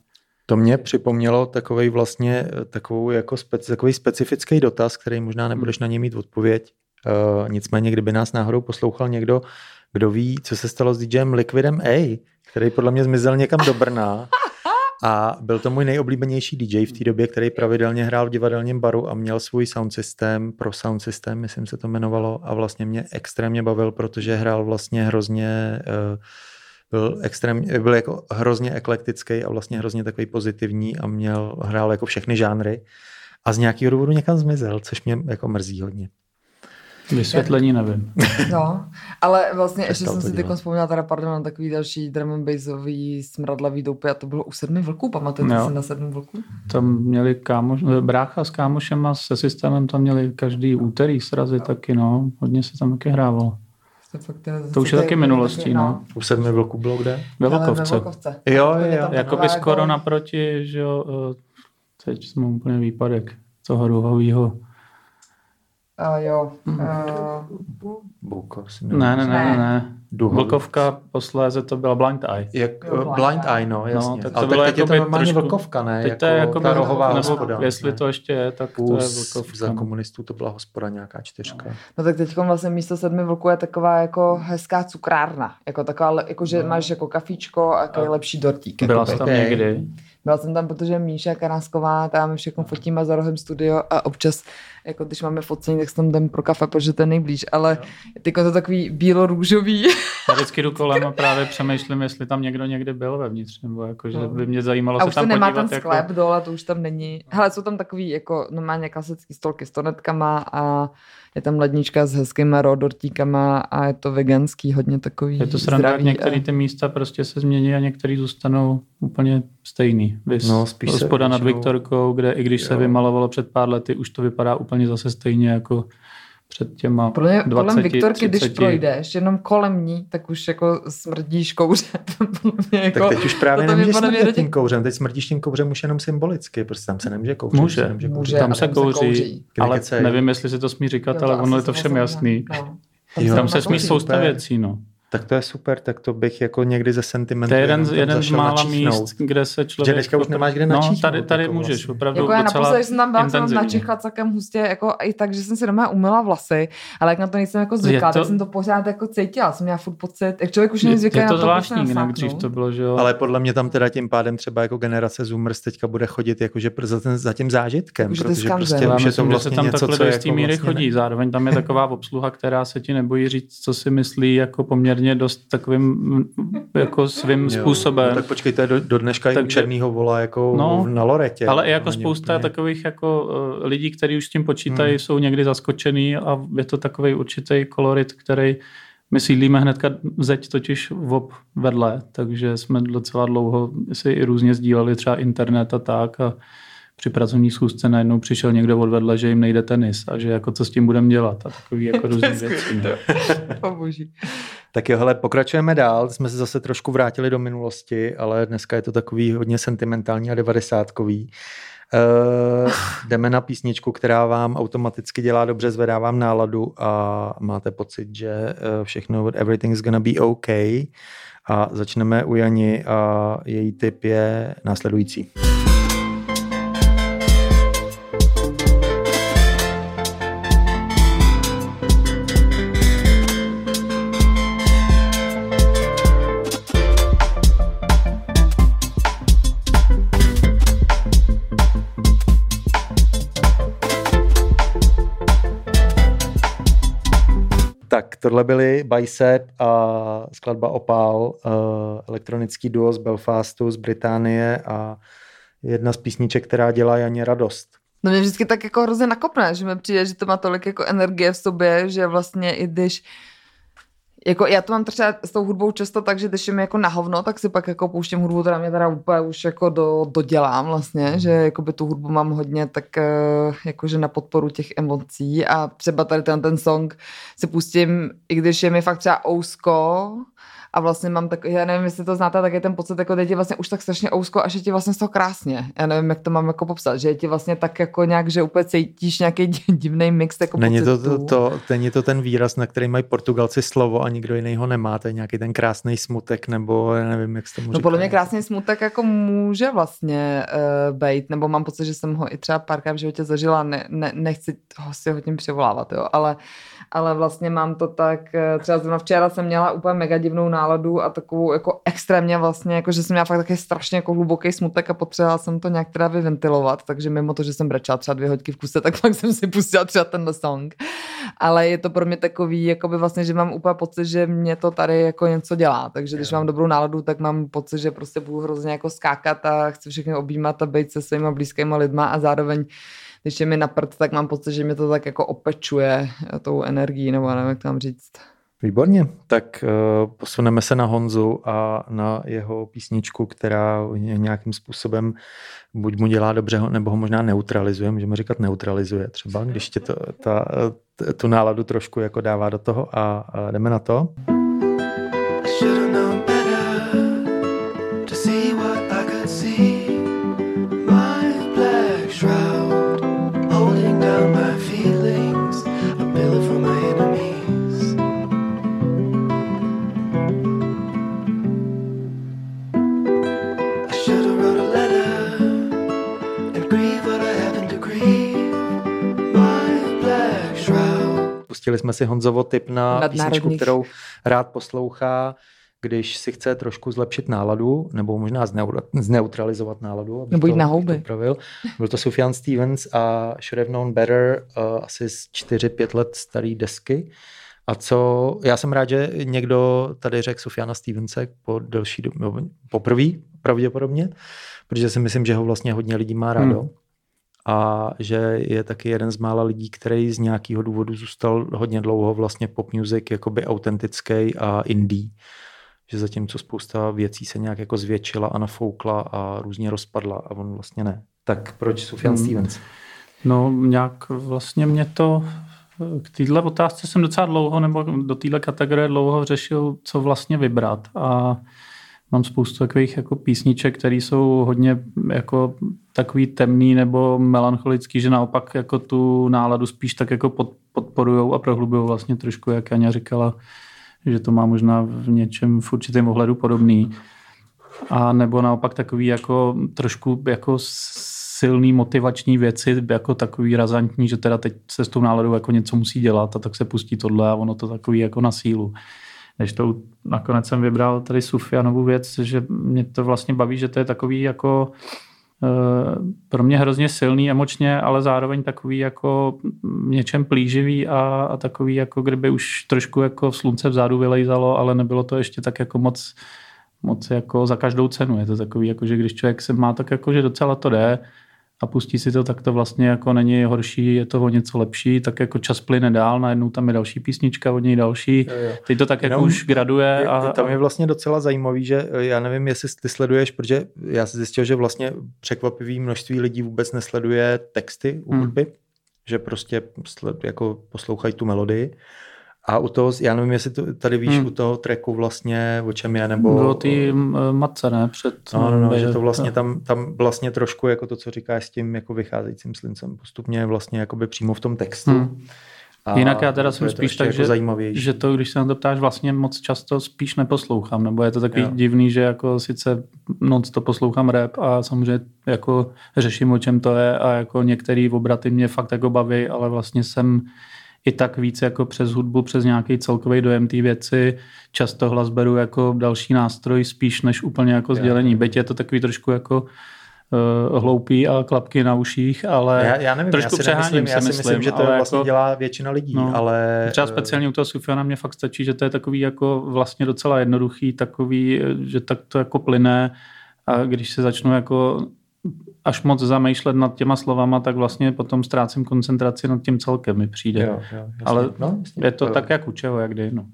To mě připomnělo takový vlastně takovou jako speci, takový specifický dotaz, který možná nebudeš na něj mít odpověď. Uh, nicméně, kdyby nás náhodou poslouchal někdo, kdo ví, co se stalo s DJem Liquidem A, který podle mě zmizel někam do Brna a byl to můj nejoblíbenější DJ v té době, který pravidelně hrál v divadelním baru a měl svůj sound systém, pro sound systém, myslím se to jmenovalo, a vlastně mě extrémně bavil, protože hrál vlastně hrozně uh, byl extrémně, byl jako hrozně eklektický a vlastně hrozně takový pozitivní a měl, hrál jako všechny žánry a z nějakého důvodu někam zmizel, což mě jako mrzí hodně. Vysvětlení nevím. No, ale vlastně ještě jsem si teď vzpomněla teda, pardon, na takový další drum and bassový smradlavý doupy a to bylo u sedmi vlků, pamatujete si na sedmi vlků? Tam měli kámoš, brácha s kámošem a se systémem tam měli každý úterý srazy no. taky, no, hodně se tam taky hrávalo. To, fakt, to už je taky minulostí, no. no. U sedmi vlků bylo kde? Ve Vlkovce. Jo, jo, jo. Jakoby skoro jako... naproti, že jo, eh, teď jsme úplně výpadek toho ruhového Uh, jo. Uh, Bukovs, ne, ne, ne, ne. ne. Vlkovka posléze to byla Blind Eye. Jak, jo, blind, Eye, no, jasně. No, tak to Ale bylo teď jako je to normálně trošku, Vlkovka, ne? Teď to je jako ta rohová hospoda. Jestli ne? to ještě je, tak Pus, to je Vlkovka. Za komunistů to byla hospoda nějaká čtyřka. No, no tak teď vlastně místo sedmi vlků je taková jako hezká cukrárna. Jako taková, jako že no. máš jako kafíčko a jaký lepší dortík. Byla jsi tam někdy? Byla jsem tam, protože Míša Karásková, tam všechno fotíme za rohem studio a občas, jako když máme focení, tak tam jdem pro kafe, protože to je nejblíž, ale teď to takový bílo-růžový. *laughs* Já vždycky jdu kolem a *laughs* právě přemýšlím, jestli tam někdo někdy byl vevnitř, nebo jako, že no. by mě zajímalo a se už tam nemá podívat, ten sklep jako... dole, to už tam není. Hele, jsou tam takový jako normálně klasický stolky s tonetkama a je tam lednička s hezkýma rodortíkama a je to veganský, hodně takový Je to sranda, jak některé ty místa prostě se změní a některé zůstanou úplně stejný. Vys, no, spíš hospoda nad Viktorkou, kde i když jo. se vymalovalo před pár lety, už to vypadá úplně zase stejně jako před těma podle, 20, Kolem Viktorky, 30. když projdeš, jenom kolem ní, tak už jako smrdíš kouřem. *laughs* jako, tak teď už právě nemůžeš smrdit tím kouřem, teď smrdíš tím kouřem už jenom symbolicky, prostě tam se nemůže kouřit. Může, nemůže kouřit. tam se kouří, kouří. ale nevím, jestli si to smí říkat, jo, ale ono je to všem jasný. No. Tam, tam se smí spousta věcí, no tak to je super, tak to bych jako někdy ze sentimentu. To je jeden, jeden z mála míst, kde se člověk... Že dneska už nemáš kde načíchnout. No, tady, tady jako můžeš, vlastně. opravdu jako já naposledy jsem tam byla jsem načichat celkem hustě, jako i tak, že jsem si doma umila vlasy, ale jak na to nejsem jako zvyklá, to... tak jsem to pořád jako cítila, jsem měla furt pocit, jak člověk už není zvyklý je to na to zvláštní, jinak dřív to bylo, že jo. Ale podle mě tam teda tím pádem třeba jako generace Zoomers teďka bude chodit jakože za, ten, za tím zážitkem, jako, protože prostě už je to vlastně tam něco, co jako míry vlastně chodí. Zároveň tam je taková obsluha, která se ti nebojí říct, co si myslí jako poměrně dost takovým svým, jako svým jo, způsobem. No, tak počkej, to je do, do dneška tak, černýho vola jako no, na Loretě. Ale i jako spousta úplně. takových jako uh, lidí, kteří už s tím počítají, hmm. jsou někdy zaskočený a je to takový určitý kolorit, který my sídlíme hnedka zeď totiž v vedle, takže jsme docela dlouho si i různě sdíleli třeba internet a tak a při pracovní schůzce najednou přišel někdo odvedle, že jim nejde tenis a že jako co s tím budeme dělat a takový jako *laughs* různý věci. *laughs* tak jo, hele, pokračujeme dál, jsme se zase trošku vrátili do minulosti, ale dneska je to takový hodně sentimentální a devadesátkový. Uh, jdeme na písničku, která vám automaticky dělá dobře, zvedá vám náladu a máte pocit, že uh, všechno, everything's gonna be okay. A začneme u Jani a její tip je následující. Tohle byly Bicep a skladba Opal, uh, elektronický duo z Belfastu, z Británie a jedna z písniček, která dělá Janě radost. No mě vždycky tak jako hrozně nakopne, že mi přijde, že to má tolik jako energie v sobě, že vlastně i když jako já to mám třeba s tou hudbou často tak, že když je mi jako na hovno, tak si pak jako pouštím hudbu, která mě teda úplně už jako do, dodělám vlastně, že jako by tu hudbu mám hodně tak eh, jakože na podporu těch emocí. A třeba tady ten, ten song si pustím, i když je mi fakt třeba ousko, a vlastně mám tak, já nevím, jestli to znáte, tak je ten pocit, jako je ti vlastně už tak strašně ousko, až je ti vlastně z toho krásně. Já nevím, jak to mám jako popsat, že je ti vlastně tak jako nějak, že úplně cítíš nějaký divný mix jako není to, to, to, není to ten výraz, na který mají Portugalci slovo a nikdo jiný ho nemá, to je nějaký ten krásný smutek, nebo já nevím, jak se to může. No podle mě krásný smutek jako může vlastně uh, být, nebo mám pocit, že jsem ho i třeba párkrát v životě zažila, ne, ne, nechci ho si ho tím přivolávat, jo, ale ale vlastně mám to tak, eh, třeba zrovna včera jsem měla úplně mega divnou náladu a takovou jako extrémně vlastně, jako že jsem měla fakt taky strašně jako hluboký smutek a potřebovala jsem to nějak teda vyventilovat, takže mimo to, že jsem brečela třeba dvě hodky v kuse, tak *laughs* pak jsem si pustila třeba ten song. Ale je to pro mě takový, jako by vlastně, že mám úplně pocit, že mě to tady jako něco dělá, takže když mám dobrou náladu, tak mám pocit, že prostě budu hrozně jako skákat a chci všechny objímat a být se svýma blízkýma lidma a zároveň když je mi na prd, tak mám pocit, že mi to tak jako opečuje tou energií, nebo nevím, jak mám říct. Výborně, tak uh, posuneme se na Honzu a na jeho písničku, která nějakým způsobem buď mu dělá dobře, nebo ho možná neutralizuje, můžeme říkat neutralizuje třeba, když tě to, ta, tu náladu trošku jako dává do toho a, a jdeme na to. Pustili jsme si Honzovo tip na písničku, kterou rád poslouchá, když si chce trošku zlepšit náladu, nebo možná zneutralizovat náladu. Nebo jít na houby. Byl to Sufjan Stevens a Should Have Known Better, uh, asi z 4-5 let starý desky. A co, já jsem rád, že někdo tady řekl Sofiana Stevense po delší době, poprvé pravděpodobně, protože si myslím, že ho vlastně hodně lidí má rádo. Hmm a že je taky jeden z mála lidí, který z nějakého důvodu zůstal hodně dlouho vlastně pop music jakoby autentický a indie. Že zatímco spousta věcí se nějak jako zvětšila a nafoukla a různě rozpadla a on vlastně ne. Tak proč Sufjan hmm. Stevens? No nějak vlastně mě to k této otázce jsem docela dlouho, nebo do této kategorie dlouho řešil, co vlastně vybrat. A mám spoustu takových jako písniček, které jsou hodně jako takový temný nebo melancholický, že naopak jako tu náladu spíš tak jako pod, podporujou a prohlubují vlastně trošku, jak Aňa říkala, že to má možná v něčem v určitém ohledu podobný. A nebo naopak takový jako trošku jako silný motivační věci, jako takový razantní, že teda teď se s tou náladou jako něco musí dělat a tak se pustí tohle a ono to takový jako na sílu než to nakonec jsem vybral tady Sufianovu věc, že mě to vlastně baví, že to je takový jako eh, pro mě hrozně silný emočně, ale zároveň takový jako něčem plíživý a, a takový jako kdyby už trošku jako slunce vzadu vylejzalo, ale nebylo to ještě tak jako moc, moc jako za každou cenu. Je to takový jako, že když člověk se má tak jako, že docela to jde, a pustí si to, tak to vlastně jako není horší, je to o něco lepší, tak jako čas plyne dál, najednou tam je další písnička, od něj další, jo, jo. teď to tak jako už graduje. A, tam je vlastně docela zajímavý, že eh, já nevím, jestli ty sleduješ, protože já jsem zjistil, že vlastně překvapivý množství lidí vůbec nesleduje texty u hudby, hmm. že prostě jako poslouchají tu melodii a u toho, já nevím, jestli to, tady víš hmm. u toho tracku vlastně, o čem je, nebo... Bylo ty matce, ne? Před, no, no, no, že to vlastně tam, tam vlastně trošku jako to, co říkáš s tím jako vycházejícím slincem, postupně vlastně jakoby přímo v tom textu. Hmm. A Jinak já teda jsem spíš tak, jako že, že to, když se na to ptáš, vlastně moc často spíš neposlouchám, nebo je to takový jo. divný, že jako sice noc to poslouchám rap a samozřejmě jako řeším, o čem to je a jako některé obraty mě fakt jako baví, ale vlastně jsem i tak víc jako přes hudbu, přes nějaký celkový dojem té věci. Často hlas beru jako další nástroj spíš než úplně jako sdělení. Byť je to takový trošku jako uh, hloupý a klapky na uších, ale já, já nevím, trošku já si přeháním, já si myslím, myslím, že to vlastně jako, dělá většina lidí, no, ale... Třeba eh, speciálně u toho Sufiana mě fakt stačí, že to je takový jako vlastně docela jednoduchý, takový, že tak to jako plyne a když se začnu jako až moc zamýšlet nad těma slovama, tak vlastně potom ztrácím koncentraci nad tím celkem mi přijde. Jo, jo, Ale no, jasně, je to jo. tak jak u čeho, jak kdy. No.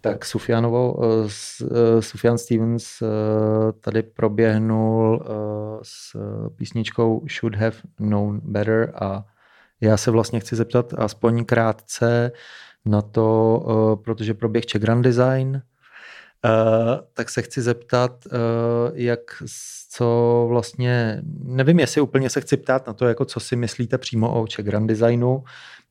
Tak Sufianovou, uh, Sufian Stevens uh, tady proběhnul uh, s písničkou Should Have Known Better a já se vlastně chci zeptat aspoň krátce na to, protože proběh Czech Grand Design, Uh, tak se chci zeptat, uh, jak co vlastně, nevím, jestli úplně se chci ptát na to, jako co si myslíte přímo o Czech Grand Designu,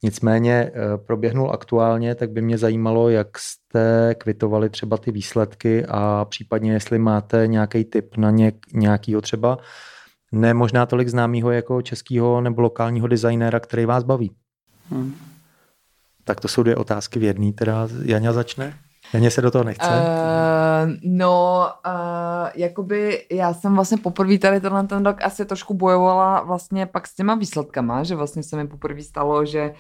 nicméně uh, proběhnul aktuálně, tak by mě zajímalo, jak jste kvitovali třeba ty výsledky a případně jestli máte nějaký tip na něk, nějakýho třeba, ne možná tolik známého jako českého nebo lokálního designéra, který vás baví. Hmm. Tak to jsou dvě otázky v jedné, teda Janě začne. Janě se do toho nechce? Uh, no, uh, jakoby já jsem vlastně poprvé tady tenhle ten rok asi trošku bojovala vlastně pak s těma výsledkama, že vlastně se mi poprvé stalo, že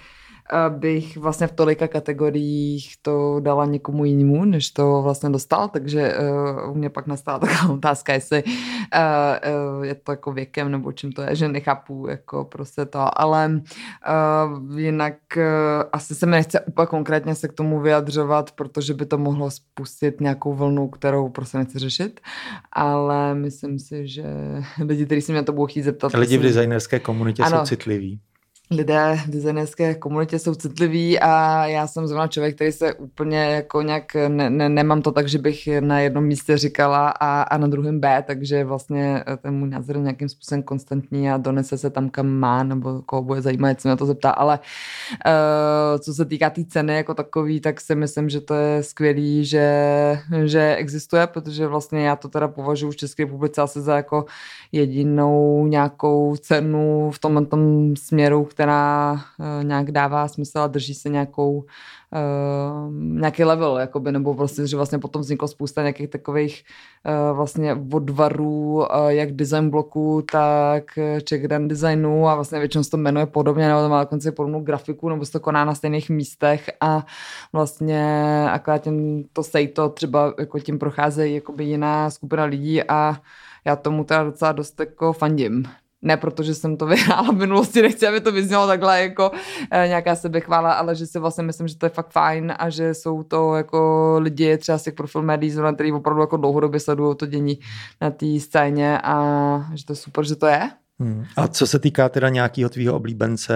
bych vlastně v tolika kategoriích to dala někomu jinému, než to vlastně dostal, takže uh, u mě pak nastala taková *laughs* otázka, jestli uh, uh, je to jako věkem nebo čím to je, že nechápu jako prostě to, ale uh, jinak uh, asi se mi nechce úplně konkrétně se k tomu vyjadřovat, protože by to mohlo spustit nějakou vlnu, kterou prostě nechci řešit, ale myslím si, že *laughs* lidi, kteří si mě to budou chtít zeptat... Lidi v designerské komunitě ano, jsou citliví lidé v designerské komunitě jsou citliví a já jsem zrovna člověk, který se úplně jako nějak, ne, ne, nemám to tak, že bych na jednom místě říkala A a na druhém B, takže vlastně ten můj názor nějakým způsobem konstantní a donese se tam kam má, nebo koho bude zajímat, co mě to zeptá, ale uh, co se týká té tý ceny jako takový, tak si myslím, že to je skvělý, že, že existuje, protože vlastně já to teda považuji v České republice asi za jako jedinou nějakou cenu v tomhle tom směru, která uh, nějak dává smysl a drží se nějakou uh, nějaký level, jakoby, nebo prostě, že vlastně potom vzniklo spousta nějakých takových uh, vlastně odvarů, uh, jak design bloku, tak check grand designu a vlastně většinou se to jmenuje podobně, nebo to má dokonce podobnou grafiku, nebo se to koná na stejných místech a vlastně akorát tím to sejto třeba jako tím procházejí jakoby jiná skupina lidí a já tomu teda docela dost jako fandím. Ne protože jsem to *laughs* vyhrála v minulosti, nechci, aby to vyznělo takhle jako e, nějaká sebechvála, ale že si vlastně myslím, že to je fakt fajn a že jsou to jako lidi třeba z těch profil médií, který opravdu jako dlouhodobě sledují to dění na té scéně a že to je super, že to je. Hmm. A co se týká teda nějakého tvýho oblíbence,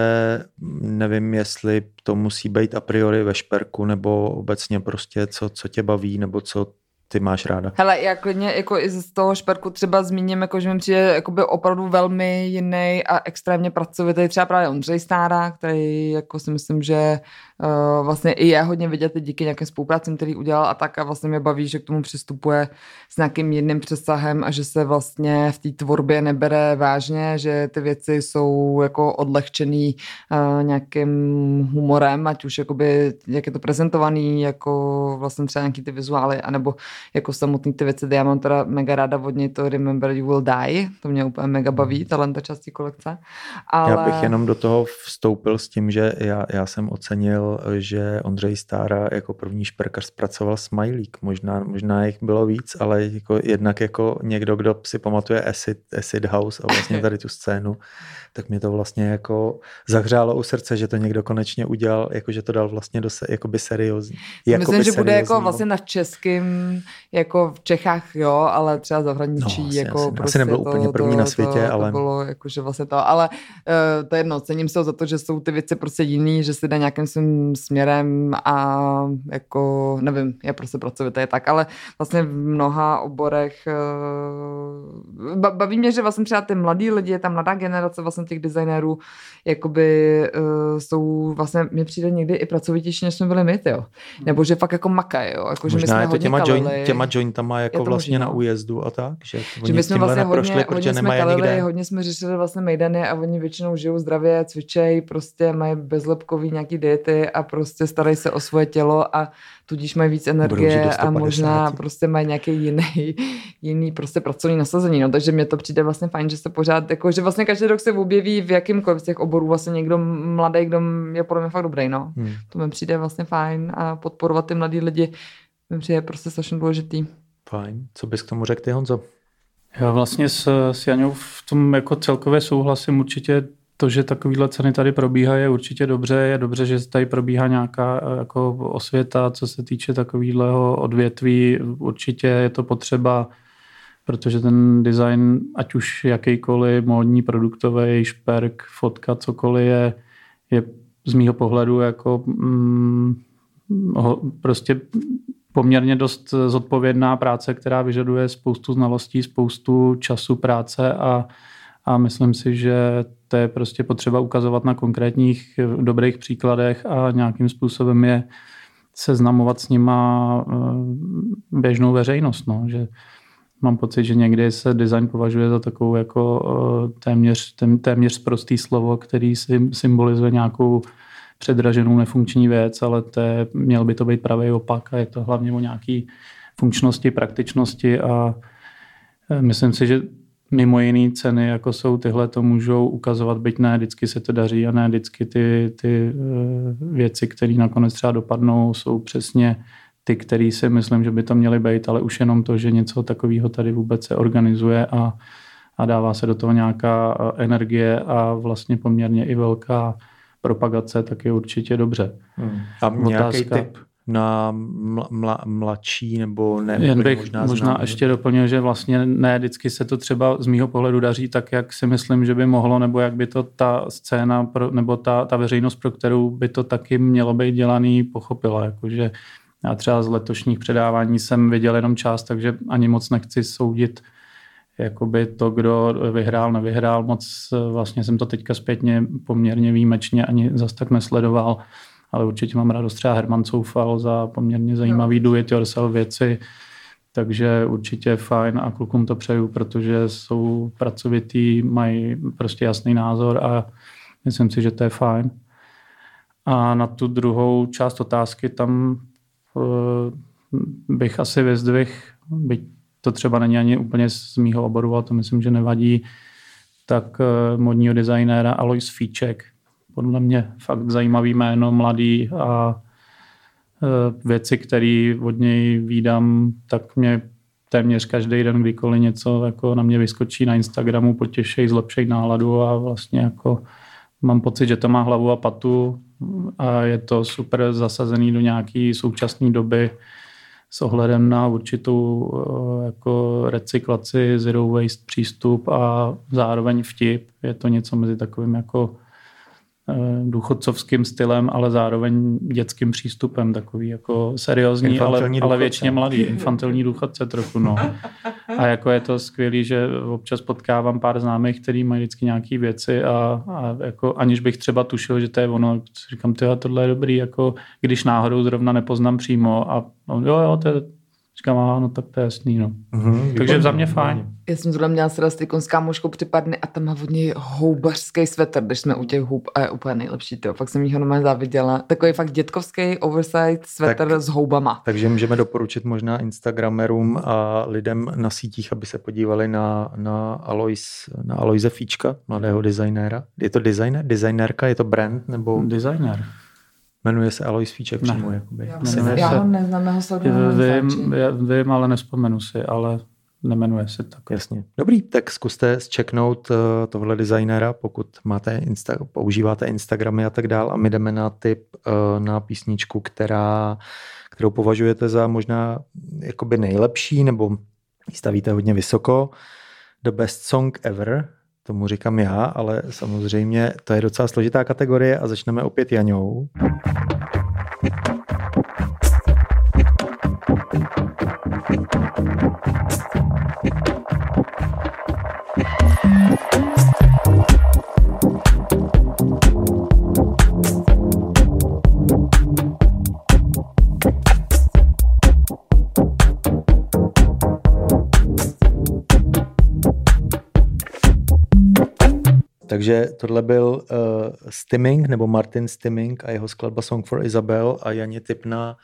nevím, jestli to musí být a priori ve šperku, nebo obecně prostě co, co tě baví, nebo co ty máš ráda? Hele, já klidně jako i z toho šperku třeba zmíním, jako, že mi přijde jakoby opravdu velmi jiný a extrémně pracovitý třeba právě Ondřej Stára, který jako si myslím, že uh, vlastně i je hodně vidět díky nějakým spolupracím, který udělal a tak a vlastně mě baví, že k tomu přistupuje s nějakým jedným přesahem a že se vlastně v té tvorbě nebere vážně, že ty věci jsou jako odlehčený uh, nějakým humorem, ať už jakoby, jak je to prezentovaný, jako vlastně třeba nějaký ty vizuály, anebo jako samotný ty věci, já mám teda mega ráda od něj to Remember You Will Die, to mě úplně mega baví, hmm. tahle části kolekce. Ale... Já bych jenom do toho vstoupil s tím, že já, já jsem ocenil, že Ondřej Stára jako první šperkař zpracoval smajlík. Možná, možná jich bylo víc, ale jako jednak jako někdo, kdo si pamatuje Acid, Acid House a vlastně tady tu scénu, tak mě to vlastně jako zahřálo u srdce, že to někdo konečně udělal, jako že to dal vlastně do se, jakoby seriózní. Myslím, že bude jako vlastně na českým, jako v Čechách, jo, ale třeba zahraničí, no, asi, jako asi, prostě asi nebyl to, úplně první to, na světě, to, ale... To bylo jako, že vlastně to, ale uh, to je jedno, cením se za to, že jsou ty věci prostě jiný, že se jde nějakým svým směrem a jako, nevím, je prostě pracovité tak, ale vlastně v mnoha oborech uh, baví mě, že vlastně třeba ty mladí lidi, ta mladá generace vlastně těch designérů jakoby uh, jsou vlastně, mi přijde někdy i pracovitější, než jsme byli my, jo. Nebo že fakt jako makají, jo. Jako, že Možná my jsme je to těma, joint, těma jointama jako vlastně možný, na újezdu a tak, že, že my jsme vlastně hodně, hodně jsme kalili, nikde. hodně jsme řešili vlastně mejdany a oni většinou žijou zdravě, cvičejí, prostě mají bezlepkový nějaký diety a prostě starají se o svoje tělo a tudíž mají víc energie a možná prostě mají nějaký jiný, jiný prostě pracovní nasazení. No, takže mě to přijde vlastně fajn, že se pořád, jako, že vlastně každý rok se objeví v jakýmkoliv z těch oborů vlastně někdo mladý, kdo je podle mě fakt dobrý. No. Hmm. To mi přijde vlastně fajn a podporovat ty mladí lidi mi přijde prostě strašně důležitý. Fajn. Co bys k tomu řekl ty, Honzo? Já vlastně s, s Jaňou v tom jako celkově souhlasím určitě to, že takovýhle ceny tady probíhají, je určitě dobře. Je dobře, že tady probíhá nějaká eh, jako osvěta, co se týče takového odvětví. Určitě je to potřeba, protože ten design, ať už jakýkoliv, módní, produktový, šperk, fotka, cokoliv, je, je z mýho pohledu jako mm, ho, prostě poměrně dost zodpovědná práce, která vyžaduje spoustu znalostí, spoustu času práce a a myslím si, že to je prostě potřeba ukazovat na konkrétních dobrých příkladech a nějakým způsobem je seznamovat s nima eh, běžnou veřejnost. No. Že mám pocit, že někdy se design považuje za takovou jako eh, téměř, téměř prostý slovo, který symbolizuje nějakou předraženou nefunkční věc, ale to je, měl by to být pravý opak a je to hlavně o nějaký funkčnosti, praktičnosti a myslím si, že mimo jiné ceny, jako jsou tyhle, to můžou ukazovat, byť ne vždycky se to daří a ne vždycky ty, ty e, věci, které nakonec třeba dopadnou, jsou přesně ty, který si myslím, že by to měly být, ale už jenom to, že něco takového tady vůbec se organizuje a, a dává se do toho nějaká e, energie a vlastně poměrně i velká propagace, tak je určitě dobře. Hmm. A nějaký typ na mla, mla, mladší nebo ne? Jen bych možná, možná znám, ještě doplnil, že vlastně ne vždycky se to třeba z mýho pohledu daří tak, jak si myslím, že by mohlo, nebo jak by to ta scéna pro, nebo ta, ta veřejnost, pro kterou by to taky mělo být dělaný, pochopila. Jakože já třeba z letošních předávání jsem viděl jenom část, takže ani moc nechci soudit jakoby to, kdo vyhrál, nevyhrál. Moc vlastně jsem to teďka zpětně poměrně výjimečně ani zas tak nesledoval ale určitě mám radost třeba Herman Soufal za poměrně zajímavý do it yourself věci, takže určitě fajn a klukům to přeju, protože jsou pracovitý, mají prostě jasný názor a myslím si, že to je fajn. A na tu druhou část otázky tam uh, bych asi vyzdvih, byť to třeba není ani úplně z mýho oboru, ale to myslím, že nevadí, tak uh, modního designéra Alois Fíček, podle mě fakt zajímavý jméno, mladý a e, věci, které od něj výdám, tak mě téměř každý den, kdykoliv něco jako na mě vyskočí na Instagramu, potěšej, zlepšej náladu a vlastně jako mám pocit, že to má hlavu a patu a je to super zasazený do nějaké současné doby s ohledem na určitou e, jako recyklaci, zero waste přístup a zároveň vtip. Je to něco mezi takovým jako důchodcovským stylem, ale zároveň dětským přístupem, takový jako seriózní, ale, ale většině mladý, infantilní důchodce trochu, no. A jako je to skvělé, že občas potkávám pár známých, který mají vždycky nějaké věci a, a jako aniž bych třeba tušil, že to je ono, říkám, tyhle, tohle je dobrý, jako když náhodou zrovna nepoznám přímo. A no, jo, jo, to je, Říkám, no tak to je jasný, no. Mm-hmm, Takže za mě fajn. Já jsem zrovna měla sraz teď s kámoškou před pár dny a tam má vodní houbařský svetr, když jsme u těch hub a je úplně nejlepší, to. Fakt jsem jí ho normálně záviděla. Takový fakt dětkovský oversight svetr tak, s houbama. Takže můžeme doporučit možná Instagramerům a lidem na sítích, aby se podívali na, na, Alois, na Aloise Fíčka, mladého designéra. Je to designer? Designérka? Je to brand? Nebo... Designer. Jmenuje se Alois Fíček ne. přímo. Jakoby. Já, ne, já ho neznám, já ho sleduju. Vím, vím, ale nespomenu si, ale nemenuje se tak. Jasně. Dobrý, tak zkuste zčeknout uh, tohle designéra, pokud máte Insta, používáte Instagramy a tak dál a my jdeme na tip uh, na písničku, která, kterou považujete za možná jakoby nejlepší nebo stavíte hodně vysoko. The best song ever tomu říkám já, ale samozřejmě to je docela složitá kategorie a začneme opět Jaňou. Takže tohle byl uh, Stimming, nebo Martin Stimming a jeho skladba Song for Isabel a Janě tip na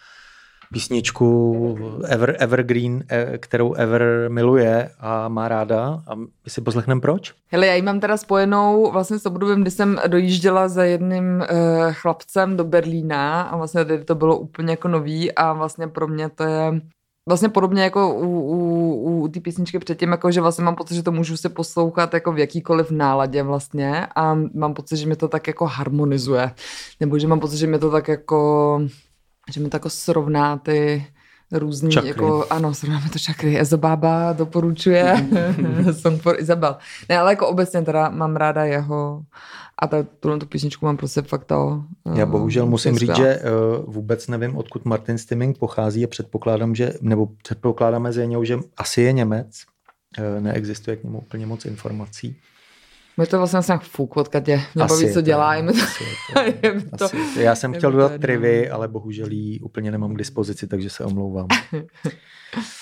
písničku Ever, Evergreen, e, kterou Ever miluje a má ráda. A my si poslechneme proč? Hele, já ji mám teda spojenou vlastně s obdobím, kdy jsem dojížděla za jedním uh, chlapcem do Berlína a vlastně tady to bylo úplně jako nový a vlastně pro mě to je vlastně podobně jako u, u, u té písničky předtím, jako že vlastně mám pocit, že to můžu si poslouchat jako v jakýkoliv náladě vlastně a mám pocit, že mi to tak jako harmonizuje. Nebo že mám pocit, že mi to tak jako, že mi to jako srovná ty různý, čakry. jako, ano, srovnáme to čakry. Ezobába doporučuje *laughs* Song for Isabel. Ne, ale jako obecně teda mám ráda jeho a ta, tuhle tu písničku mám prostě fakt to... Uh, Já bohužel musím říct, že uh, vůbec nevím, odkud Martin Stimming pochází a předpokládám, že, nebo předpokládáme z něj, že asi je Němec. Uh, neexistuje k němu úplně moc informací. My to vlastně jsem fuk od Katě. Mě baví, co dělá. Je to, je to, *laughs* to, Já jsem chtěl dodat trivy, ale bohužel ji úplně nemám k dispozici, takže se omlouvám. *laughs*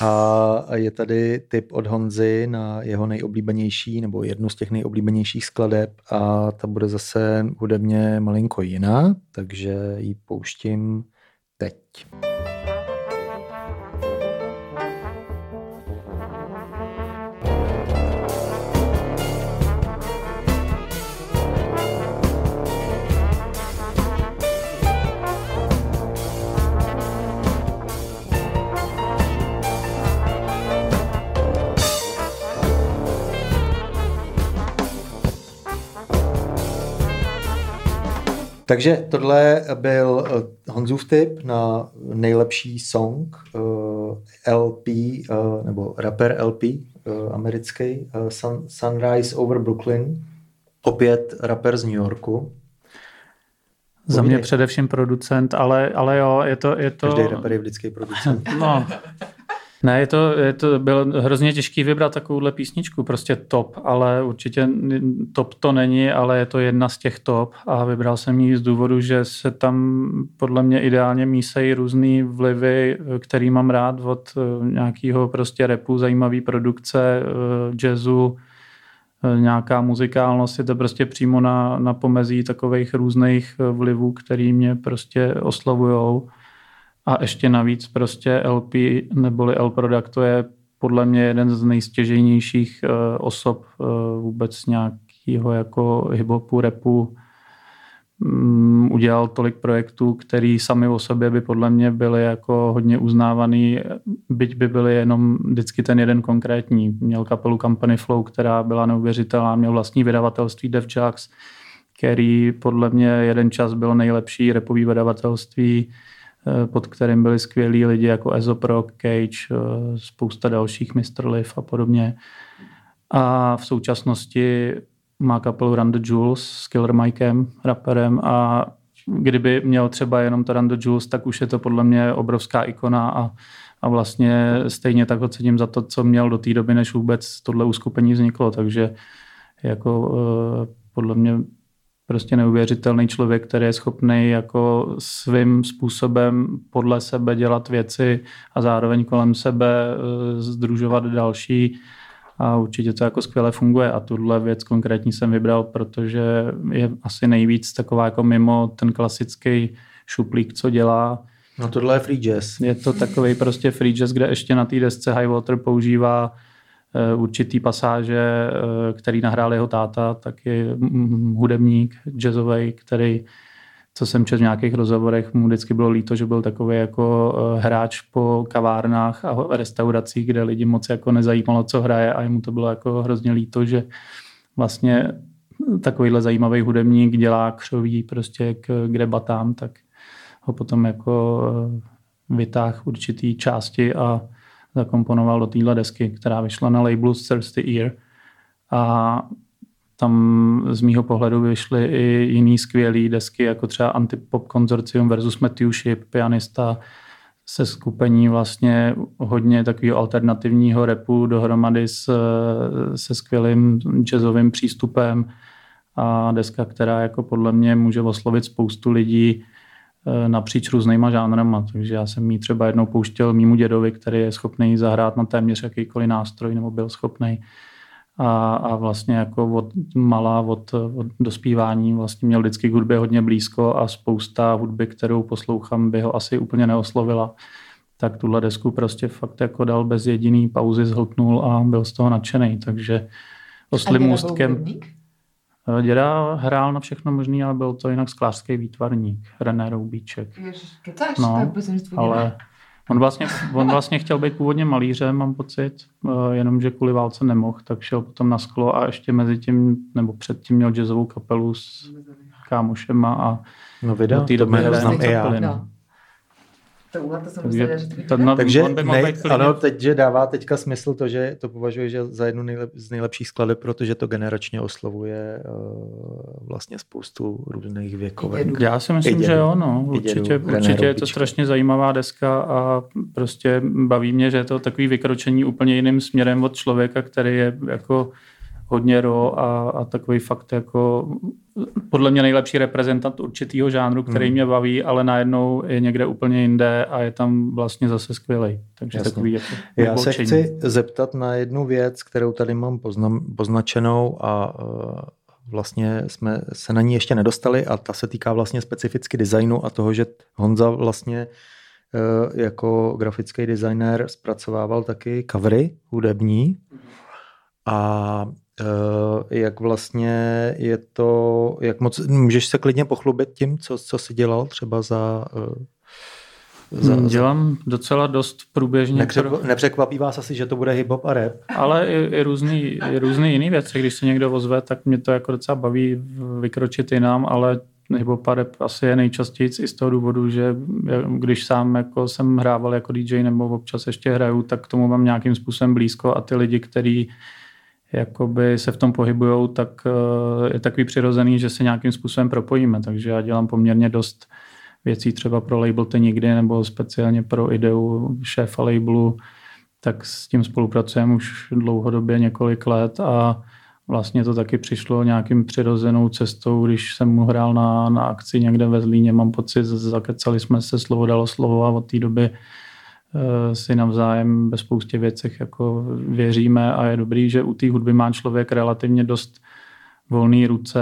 A je tady tip od Honzy na jeho nejoblíbenější, nebo jednu z těch nejoblíbenějších skladeb a ta bude zase hudebně malinko jiná, takže ji pouštím teď. Takže tohle byl eh, Honzův tip na nejlepší song eh, LP, eh, nebo rapper LP americký, Sun, Sunrise over Brooklyn. Opět rapper z New Yorku. Za mě především producent, ale, ale jo, je to... Je to... Každý rapper je vždycky producent. no, *laughs* ne, je to, je to bylo hrozně těžké vybrat takovouhle písničku, prostě top, ale určitě top to není, ale je to jedna z těch top a vybral jsem ji z důvodu, že se tam podle mě ideálně mísejí různé vlivy, který mám rád od eh, nějakého prostě repu, zajímavý produkce, eh, jazzu, eh, nějaká muzikálnost, je to prostě přímo na, na pomezí takových různých vlivů, který mě prostě oslovujou. A ještě navíc prostě LP neboli L Product to je podle mě jeden z nejstěžejnějších uh, osob uh, vůbec nějakého jako hiphopu, repu. Um, udělal tolik projektů, který sami o sobě by podle mě byly jako hodně uznávaný, byť by byly jenom vždycky ten jeden konkrétní. Měl kapelu Company Flow, která byla neuvěřitelná, měl vlastní vydavatelství Def Jux, který podle mě jeden čas byl nejlepší repový vydavatelství Eh, pod kterým byli skvělí lidi jako Ezopro, Cage, eh, spousta dalších Mr. Liv a podobně. A v současnosti má kapelu the Jules s Killer Mikem, rapperem a kdyby měl třeba jenom to the Jules, tak už je to podle mě obrovská ikona a, a vlastně stejně tak ho cením za to, co měl do té doby, než vůbec tohle uskupení vzniklo, takže jako eh, podle mě prostě neuvěřitelný člověk, který je schopný jako svým způsobem podle sebe dělat věci a zároveň kolem sebe eh, združovat další a určitě to jako skvěle funguje a tuhle věc konkrétní jsem vybral, protože je asi nejvíc taková jako mimo ten klasický šuplík, co dělá. No tohle je free jazz. Je to takový prostě free jazz, kde ještě na té desce High Water používá určitý pasáže, eh, který nahrál jeho táta, tak je hudebník jazzový, který co jsem četl v nějakých rozhovorech, mu vždycky bylo líto, že byl takový jako eh, hráč po kavárnách a restauracích, kde lidi moc jako nezajímalo, co hraje a jemu to bylo jako hrozně líto, že vlastně takovýhle zajímavý hudebník dělá křoví prostě k, k debatám, tak ho potom jako vytáh určitý části a zakomponoval do téhle desky, která vyšla na labelu Thirsty Ear. A tam z mýho pohledu vyšly i jiný skvělé desky, jako třeba Antipop Consortium versus Matthew Ship, pianista se skupení vlastně hodně takového alternativního repu dohromady s, se skvělým jazzovým přístupem a deska, která jako podle mě může oslovit spoustu lidí, napříč různýma žánrama, takže já jsem jí třeba jednou pouštěl mýmu dědovi, který je schopný zahrát na téměř jakýkoliv nástroj, nebo byl schopný. A, a vlastně jako od malá, od, od dospívání vlastně měl vždycky k hudbě hodně blízko a spousta hudby, kterou poslouchám, by ho asi úplně neoslovila. Tak tuhle desku prostě fakt jako dal bez jediný pauzy, zhltnul a byl z toho nadšený, takže oslým můstkem. Eh, děda hrál na všechno možný, ale byl to jinak sklářský výtvarník, René Roubíček. Ježiš, no, ale on vlastně, on vlastně chtěl být původně malířem, mám pocit, eh, jenomže kvůli válce nemohl, tak šel potom na sklo a ještě mezi tím, nebo předtím měl jazzovou kapelu s kámošema a no, video, do té doby znám i já. No. Tohle to jsem Takže, to, Takže nej, ano, teď, že dává teďka smysl to, že to považuje že za jednu nejlep, z nejlepších skladeb, protože to generačně oslovuje uh, vlastně spoustu různých věkovek. Já si myslím, dědu, že jo, no. Určitě, určitě je to strašně zajímavá deska a prostě baví mě, že je to takový vykročení úplně jiným směrem od člověka, který je jako hodně ro a, a takový fakt jako podle mě nejlepší reprezentant určitýho žánru, který hmm. mě baví, ale najednou je někde úplně jinde a je tam vlastně zase skvělý. Takže Jasně. takový jako Já se chci zeptat na jednu věc, kterou tady mám poznam, poznačenou a uh, vlastně jsme se na ní ještě nedostali a ta se týká vlastně specificky designu a toho, že Honza vlastně uh, jako grafický designer zpracovával taky covery hudební a jak vlastně je to, jak moc, můžeš se klidně pochlubit tím, co, co jsi dělal třeba za, eh, za, hmm, Dělám docela dost průběžně. Nepřekvapí, nepřekvapí vás asi, že to bude hip-hop a rap? Ale i, i, různý, i různý jiný věci. Když se někdo ozve, tak mě to jako docela baví vykročit jinam, ale hip-hop a rap asi je nejčastěji i z toho důvodu, že když sám jako jsem hrával jako DJ nebo občas ještě hraju, tak k tomu mám nějakým způsobem blízko a ty lidi, kteří jakoby se v tom pohybují, tak eh, je takový přirozený, že se nějakým způsobem propojíme. Takže já dělám poměrně dost věcí třeba pro label Ty nikdy nebo speciálně pro ideu šéfa labelu, tak s tím spolupracujeme už dlouhodobě několik let a vlastně to taky přišlo nějakým přirozenou cestou, když jsem mu hrál na, na akci někde ve Zlíně, mám pocit, zakecali jsme se, slovo dalo slovo a od té doby si navzájem ve spoustě věcech jako věříme a je dobrý, že u té hudby má člověk relativně dost volné ruce,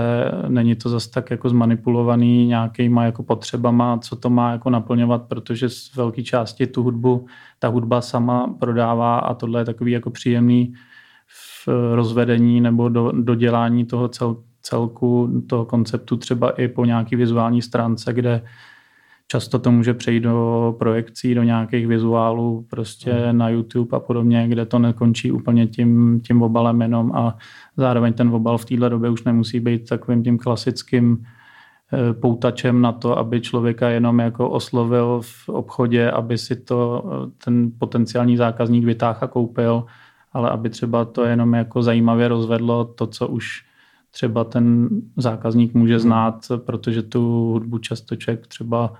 není to zas tak jako zmanipulovaný nějakýma jako potřebama, co to má jako naplňovat, protože z velké části tu hudbu, ta hudba sama prodává a tohle je takový jako příjemný v rozvedení nebo do, dodělání toho cel, celku, toho konceptu třeba i po nějaký vizuální stránce, kde Často to může přejít do projekcí, do nějakých vizuálů prostě hmm. na YouTube a podobně, kde to nekončí úplně tím, tím obalem jenom a zároveň ten obal v téhle době už nemusí být takovým tím klasickým eh, poutačem na to, aby člověka jenom jako oslovil v obchodě, aby si to eh, ten potenciální zákazník vytáhl a koupil, ale aby třeba to jenom jako zajímavě rozvedlo to, co už třeba ten zákazník může hmm. znát, protože tu hudbu často člověk třeba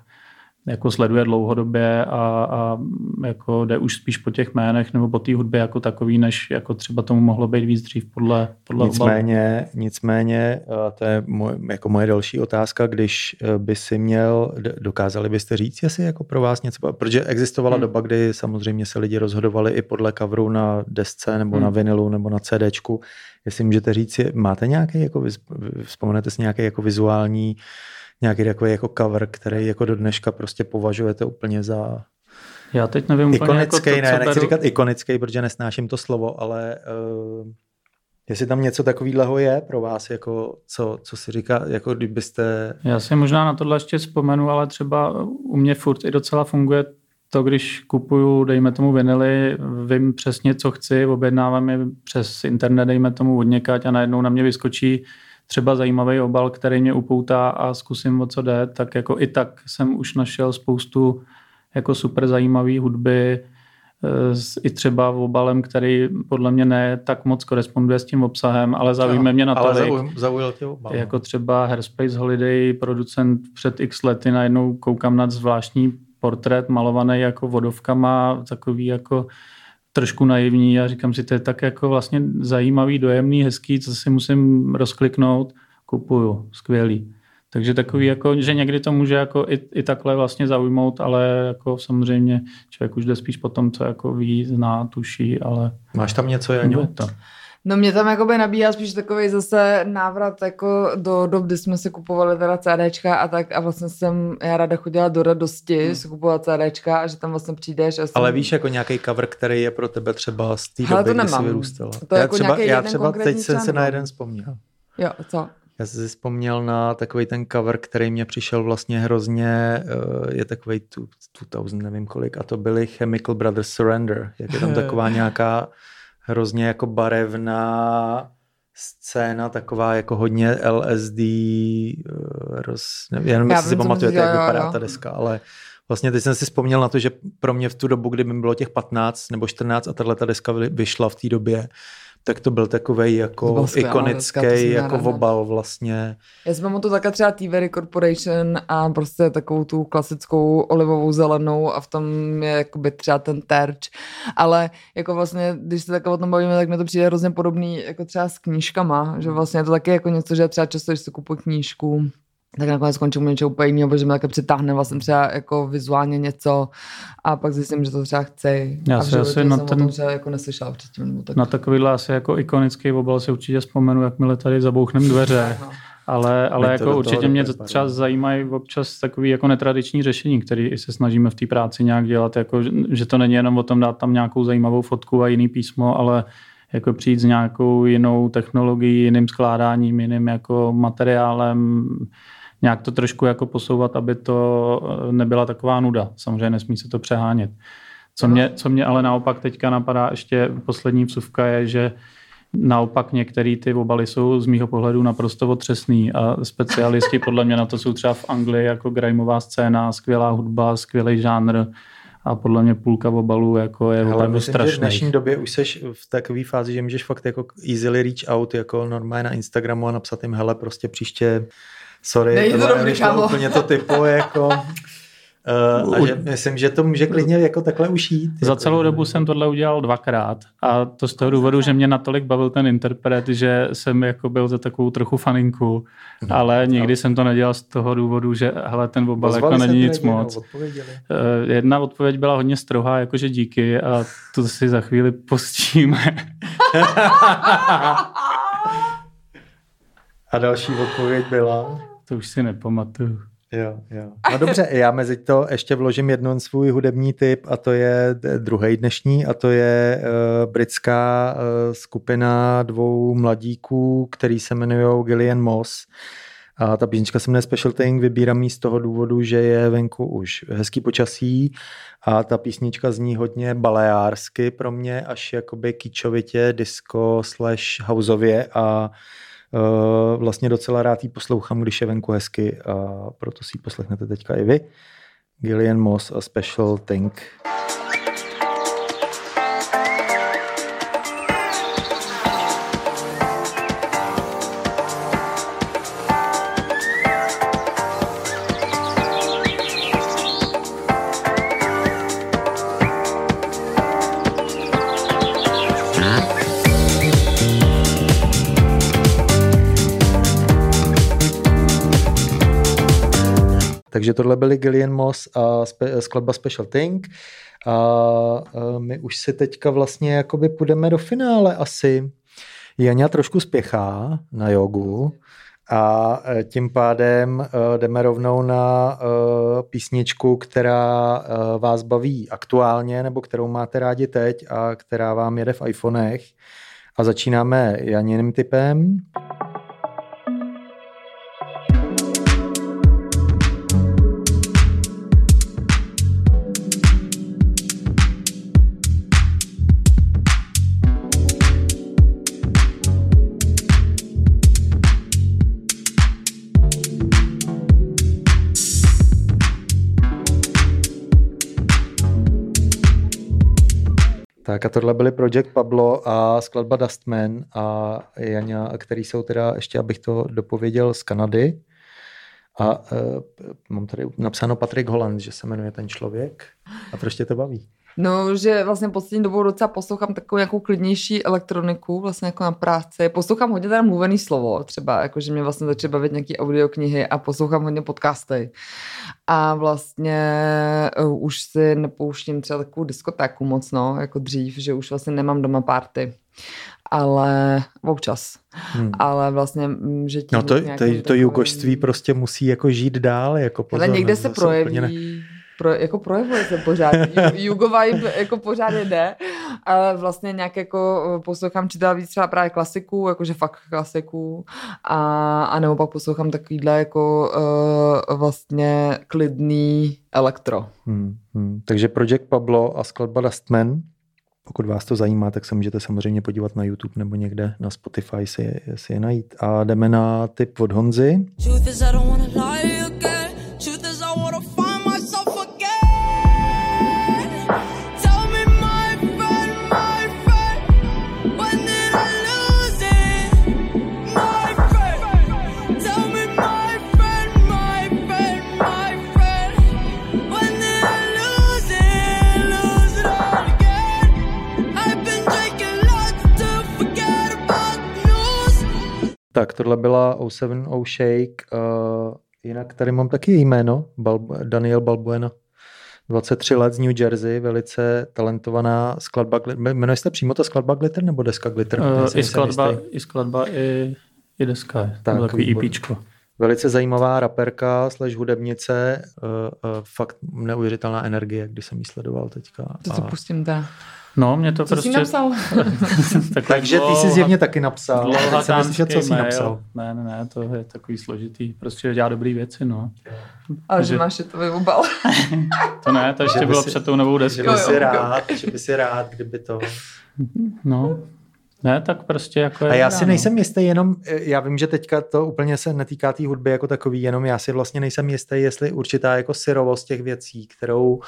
jako sleduje dlouhodobě a, a jako jde už spíš po těch jménech nebo po té hudbě jako takový, než jako třeba tomu mohlo být víc dřív podle, podle Nicméně, obalu. nicméně, to je moje, jako moje další otázka, když e, by si měl, dokázali byste říct, jestli jako pro vás něco, protože existovala hmm. doba, kdy samozřejmě se lidi rozhodovali i podle coveru na desce nebo hmm. na vinilu nebo na CDčku, jestli můžete říct, máte nějaký, jako, vzpomenete si nějaký jako vizuální nějaký takový jako cover, který jako do dneška prostě považujete úplně za já teď nevím ikonický, jako to, ne, nechci beru... říkat ikonický, protože nesnáším to slovo, ale uh, jestli tam něco takového je pro vás, jako co, co si říká, jako kdybyste... Já si možná na tohle ještě vzpomenu, ale třeba u mě furt i docela funguje to, když kupuju, dejme tomu vinily, vím přesně, co chci, objednávám je přes internet, dejme tomu odněkať a najednou na mě vyskočí třeba zajímavý obal, který mě upoutá a zkusím o co jde, tak jako i tak jsem už našel spoustu jako super zajímavý hudby, eh, s i třeba obalem, který podle mě ne tak moc koresponduje s tím obsahem, ale zaujíme mě natolik. Ale zaujal tě obal. No. Jako třeba Hairspace Holiday, producent před x lety, najednou koukám na zvláštní portrét malovaný jako vodovkama, takový jako trošku naivní a říkám si, to je tak jako vlastně zajímavý, dojemný, hezký, co si musím rozkliknout, kupuju, skvělý. Takže takový, hmm. jako, že někdy to může jako i, i takhle vlastně zaujmout, ale jako samozřejmě člověk už jde spíš po tom, co jako ví, zná, tuší, ale... Máš tam něco, Jaňo? To. No mě tam jakoby nabíjá spíš takový zase návrat jako do dob, kdy jsme si kupovali teda CDčka a tak a vlastně jsem, já ráda chodila do radosti hmm. si kupovat CDčka a že tam vlastně přijdeš a jsem... Ale víš jako nějaký cover, který je pro tebe třeba z té doby, kdy jsi vyrůstala. To já jako třeba, já třeba teď jsem se na jeden vzpomněl. Jo, co? Já jsem si vzpomněl na takový ten cover, který mě přišel vlastně hrozně, eh, je takový 2000, nevím kolik, a to byly Chemical Brothers Surrender. Jak je tam taková nějaká hrozně jako barevná scéna, taková jako hodně LSD, eh, roz, nevím, jenom jestli si pamatujete, jak vypadá jo. ta deska, ale vlastně teď jsem si vzpomněl na to, že pro mě v tu dobu, kdy mi bylo těch 15 nebo 14 a tahle ta deska vyšla v té době, Tak to byl takový jako ikonický jako obal vlastně. Já jsem mu to také třeba TV Corporation a prostě takovou tu klasickou olivovou zelenou a v tom je jakoby třeba ten terč. Ale jako vlastně, když se takhle o tom bavíme, tak mi to přijde hrozně podobný jako třeba s knížkama, že vlastně je to taky jako něco, že třeba často, když si kupuji knížku, tak nakonec skončím něčeho úplně jiného, protože mi také přitáhne vlastně třeba jako vizuálně něco a pak zjistím, že to třeba chci. Já se asi na ten, třeba jako neslyšela předtím. Nebo tak. Na takovýhle asi jako ikonický obal si určitě vzpomenu, jakmile tady zabouchnem dveře. No. Ale, ale jako určitě mě třeba zajímají občas takový jako netradiční řešení, který se snažíme v té práci nějak dělat, jako, že to není jenom o tom dát tam nějakou zajímavou fotku a jiný písmo, ale jako přijít s nějakou jinou technologií, jiným skládáním, jiným jako materiálem, nějak to trošku jako posouvat, aby to eh, nebyla taková nuda. Samozřejmě nesmí se to přehánět. Co mě, co mě ale naopak teďka napadá, ještě poslední vsuvka je, že Naopak některé ty obaly jsou z mýho pohledu naprosto otřesný a specialisti *laughs* podle mě na to jsou třeba v Anglii jako grimeová scéna, skvělá hudba, skvělý žánr a podle mě půlka obalů jako je opravdu strašný. v dnešní době už seš v takové fázi, že můžeš fakt jako easily reach out jako normálně na Instagramu a napsat jim hele prostě příště sorry, Nejde to nevyšlo úplně to typu, *laughs* jako Uh, a že myslím, že to může klidně jako takhle ušít. Za jako, celou dobu jsem tohle udělal dvakrát a to z toho důvodu, že mě natolik bavil ten interpret, že jsem jako byl za takovou trochu faninku, no, ale nikdy jsem to nedělal z toho důvodu, že hele, ten obal jako není nic moc. Uh, jedna odpověď byla hodně strohá, jakože díky a to si za chvíli postíme. *laughs* *laughs* a další odpověď byla? To už si nepamatuju. Jo, jo. No dobře, já mezi to ještě vložím jeden svůj hudební typ a to je druhý dnešní a to je uh, britská uh, skupina dvou mladíků, který se jmenují Gillian Moss. A ta písnička se jmenuje Special Thing, vybírám ji z toho důvodu, že je venku už hezký počasí a ta písnička zní hodně baleársky pro mě, až jakoby kýčovitě, disco slash houseově a Eh, vlastně docela rád ji poslouchám, když je venku hezky a proto si ji poslechnete teďka i vy. Gillian Moss a Special Thing. Takže tohle byly Gillian Moss a spe, skladba Special Thing. A, my už si teďka vlastně jakoby půjdeme do finále asi. Janě trošku spěchá na jogu a e, tím pádem e, jdeme rovnou na e, písničku, která vás baví aktuálně nebo kterou máte rádi teď a která vám jede v iPhonech. A začínáme Janiným typem. Tak a tohle byly Project Pablo a skladba Dustman a Jania, který jsou teda, ještě abych to dopověděl, z Kanady. A uh, mám tady napsáno Patrick Holland, že se jmenuje ten člověk. A proč tě to baví? No, že vlastně poslední dobou docela poslouchám takovou nějakou klidnější elektroniku, vlastně jako na práci. Poslouchám hodně teda mluvený slovo, třeba, jako že mě vlastně začaly bavit nějaký audioknihy a poslouchám hodně podcasty. A vlastně uh, už si nepouštím třeba takovou diskotéku moc, no, jako dřív, že už vlastně nemám doma party ale občas. Hmm. Ale vlastně, mm, že tím... No to, to, to jugoštví prostě musí jako žít dál, jako pozor. Ale někde se projeví, ne pro, jako projevuje se pořád. Jugo vibe jako pořád jde, ale vlastně nějak jako eh, poslouchám čítala víc třeba právě klasiků, jakože fakt klasiků a, a nebo pak poslouchám takovýhle jako uh, vlastně klidný elektro. Hmm, hmm. Takže Project Pablo a skladba Dustman pokud vás to zajímá, tak se můžete samozřejmě podívat na YouTube nebo někde na Spotify si, si je najít. A jdeme na tip od Honzy. Truth is I don't wanna lie. Tak, tohle byla 07 O Shake. Uh, jinak tady mám taky jméno, Bal- Daniel Balbuena. 23 let z New Jersey, velice talentovaná skladba. Jmenuje se přímo ta skladba Glitter nebo deska Glitter? Uh, i, skladba, I skladba, i, i deska. Tak, takový EPčko. Velice zajímavá raperka slash hudebnice, uh, uh, fakt neuvěřitelná energie, když jsem jí sledoval teďka. To co pustím teda. No, mě to co prostě... jsi napsal? *laughs* tak Takže ty jsi zjevně taky napsal. Jsem slyšet, co jsi napsal. Ne, ne, ne, to je takový složitý. Prostě dělá dobrý věci, no. Ale že máš to vyvobal. *laughs* to ne, to ještě bylo si, před tou novou deskou. Že by si rád, že by si rád, kdyby to... No, ne, tak prostě jako je A já si nejsem jistý jenom, já vím, že teďka to úplně se netýká té hudby jako takový, jenom já si vlastně nejsem jistý, jestli určitá jako syrovost těch věcí, kterou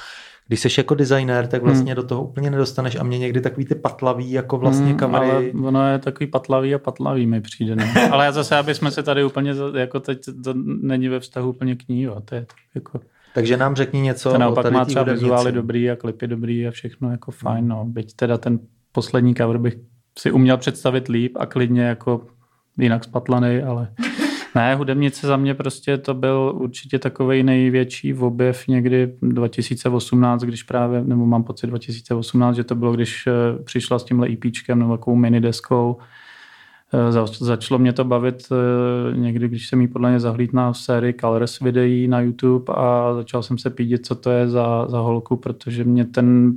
když jsi jako designer, tak vlastně hmm. do toho úplně nedostaneš a mě někdy takový ty patlavý jako vlastně hmm, kamery. Ale ono je takový patlavý a patlavý mi přijde. No. *laughs* ale já zase, aby jsme se tady úplně, jako teď to není ve vztahu úplně k ní, jo. to je jako... Takže nám řekni něco to naopak má třeba vizuály dobrý a klipy dobrý a všechno jako fajn, no. Byť teda ten poslední cover bych si uměl představit líp a klidně jako jinak spatlaný, ale *laughs* ne, hudebnice za mě prostě to byl určitě takový největší objev někdy 2018, když právě, nebo mám pocit 2018, že to bylo, když eh, přišla s tímhle EPčkem nebo takovou mini deskou. Eh, začalo mě to bavit eh, někdy, když jsem jí podle mě zahlídl na sérii Colors videí na YouTube a začal jsem se pídit, co to je za, za holku, protože mě ten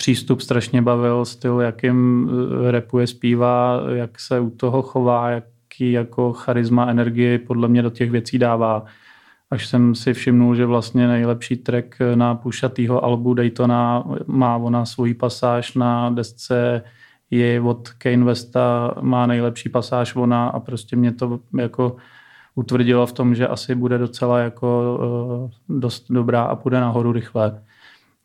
přístup strašně bavil, styl, jakým repuje, zpívá, jak se u toho chová, jak jaký jako charisma, energii podle mě do těch věcí dává. Až jsem si všimnul, že vlastně nejlepší track na pušatýho albu Daytona má ona svoji pasáž na desce je od Kane Westa má nejlepší pasáž ona a prostě mě to jako utvrdilo v tom, že asi bude docela jako dost dobrá a půjde nahoru rychle.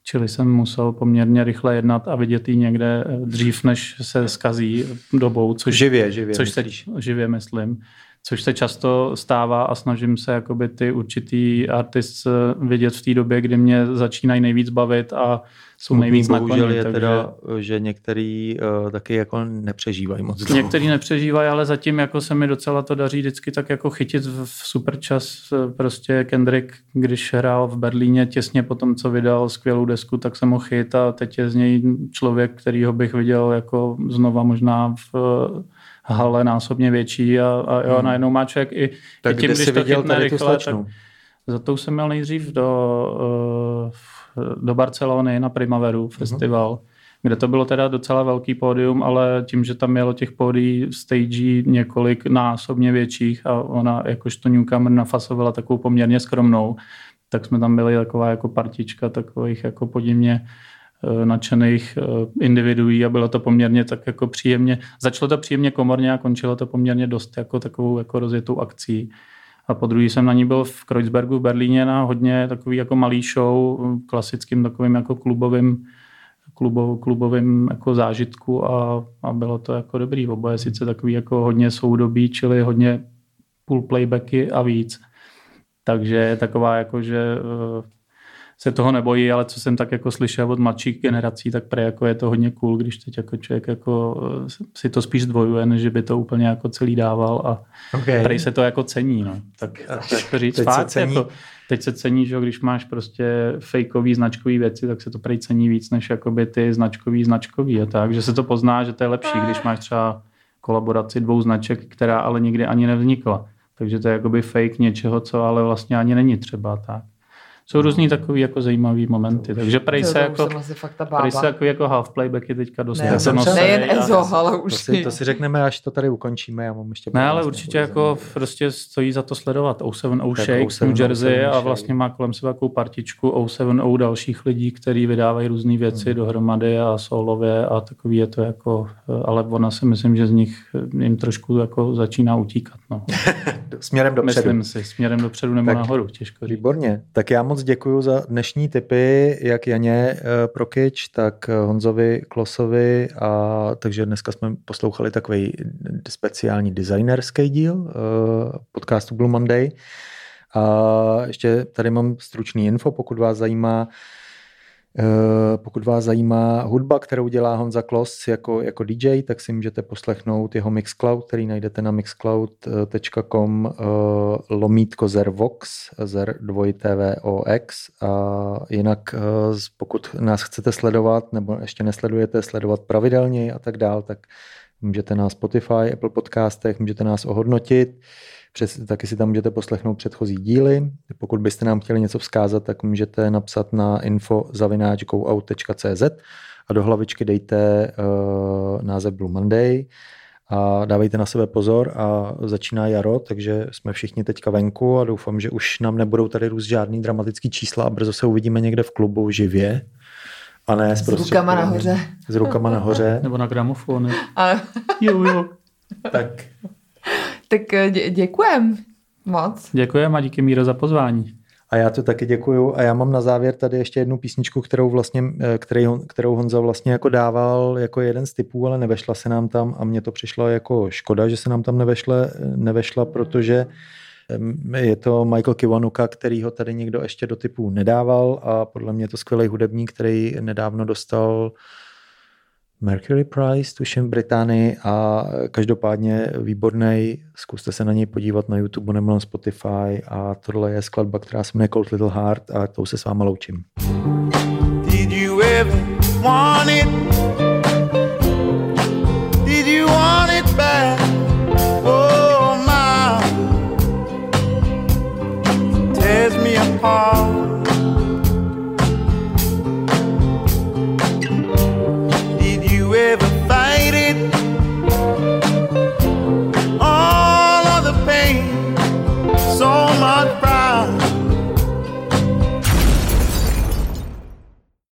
Čili jsem musel poměrně rychle jednat a vidět ji někde eh, dřív, než se skazí dobou. Což, živě, živě. Což se, živě myslím. Což se často stává a snažím se jakoby ty určitý artist eh, vidět v té době, kdy mě začínají nejvíc bavit a jsou nejvíc na koni, je takže... teda, že některý uh, taky jako nepřežívají moc. Některý nepřežívají, ale zatím jako se mi docela to daří vždycky tak jako chytit v super čas. Prostě Kendrick, když hrál v Berlíně těsně po tom, co vydal skvělou desku, tak jsem ho chyt a teď je z něj člověk, kterýho bych viděl jako znova možná v hale násobně větší a, a jo, hmm. najednou má člověk i, tak i tím, když to chytne rychle, tak za to jsem měl nejdřív do, uh, do Barcelony na Primaveru festival, uh-huh. kde to bylo teda docela velký pódium, ale tím, že tam mělo těch pódií stage několik násobně větších a ona jakožto newcomer nafasovala takovou poměrně skromnou, tak jsme tam byli taková jako partička takových jako podivně nadšených uh, individuí a bylo to poměrně tak jako příjemně. Začalo to příjemně komorně a končilo to poměrně dost jako takovou jako rozjetou akcí. A po druhý jsem na ní byl v Kreuzbergu v Berlíně na hodně takový jako malý show, klasickým takovým jako klubovým, klubov, klubovým jako zážitku a, a bylo to jako dobrý. Oboje sice takový jako hodně soudobí, čili hodně full playbacky a víc. Takže je taková jako, že eh, se toho nebojí, ale co jsem tak jako slyšel od mladších generací, tak pre jako je to hodně cool, když teď jako člověk jako eh, si to spíš zdvojuje, než by to úplně jako celý dával a okay. prej se to jako cení, no. Tak to říct teď fakt, se cení. Jako, teď se cení, že když máš prostě fejkový značkový věci, tak se to prej cení víc, než jakoby ty značkový značkový a tak, že se to pozná, že to je lepší, když máš třeba kolaboraci dvou značek, která ale nikdy ani nevznikla. Takže to je jakoby fake něčeho, co ale vlastně ani není třeba tak jsou různý takový jako zajímavý momenty, takže prej se jako, prej se jako, jako half playback je teďka dost ne, jako nosej, Nejen Ezo, ale už to si, to si řekneme, až to tady ukončíme, já mám ještě... Ne, ale určitě jako prostě stojí za to sledovat O7O Shake, 07 New Jersey a vlastně má kolem sebe takovou partičku O7O dalších lidí, kteří vydávají různé věci hmm. dohromady a solově a takový je to jako, ale ona si myslím, že z nich jim trošku jako začíná utíkat. No. *laughs* směrem dopředu. Myslím si, směrem dopředu nebo tak, nahoru, těžko říct. Výborně, tak já moc děkuji za dnešní tipy, jak Janě eh, Prokyč, tak eh, Honzovi Klosovi. A, takže dneska jsme poslouchali takový speciální designerský díl eh, podcastu Blue Monday. A ještě tady mám stručný info, pokud vás zajímá, pokud vás zajímá hudba, kterou dělá Honza Klos jako, jako DJ, tak si můžete poslechnout jeho Mixcloud, který najdete na mixcloud.com eh, lomítko Zervox, Zer 2 TVOX a jinak pokud nás chcete sledovat nebo ještě nesledujete, sledovat pravidelně a tak dál, tak můžete na Spotify, Apple podcastech, můžete nás ohodnotit. Přes, taky si tam můžete poslechnout předchozí díly. Pokud byste nám chtěli něco vzkázat, tak můžete napsat na info.zavináč.goout.cz a do hlavičky dejte uh, název Blue Monday a dávejte na sebe pozor a začíná jaro, takže jsme všichni teďka venku a doufám, že už nám nebudou tady růst žádný dramatický čísla a brzo se uvidíme někde v klubu živě. A ne s rukama nahoře. S rukama nahoře. Nebo na gramofonu. Ale... jo, jo. Tak *laughs* tak eh, dě- děkujem moc. Děkujem a díky Míro za pozvání. A já to taky děkuju. A já mám na závěr tady ještě jednu písničku, kterou, vlastně, eh, který, kterou Honza vlastně jako dával jako jeden z typů, ale nevešla se nám tam a mně to přišlo jako škoda, že se nám tam nevešle, nevešla, protože je to Michael Kiwanuka, který ho tady někdo ještě do typů nedával a podle mě je to skvělý hudebník, který nedávno dostal Mercury Prize, tuším v Británii a každopádně výborný, zkuste se na něj podívat na YouTube nebo na Spotify a tohle je skladba, která se jmenuje Cold Little Heart a tou se s váma loučím. Did you ever want it? Did you want it back? Oh my It tears me apart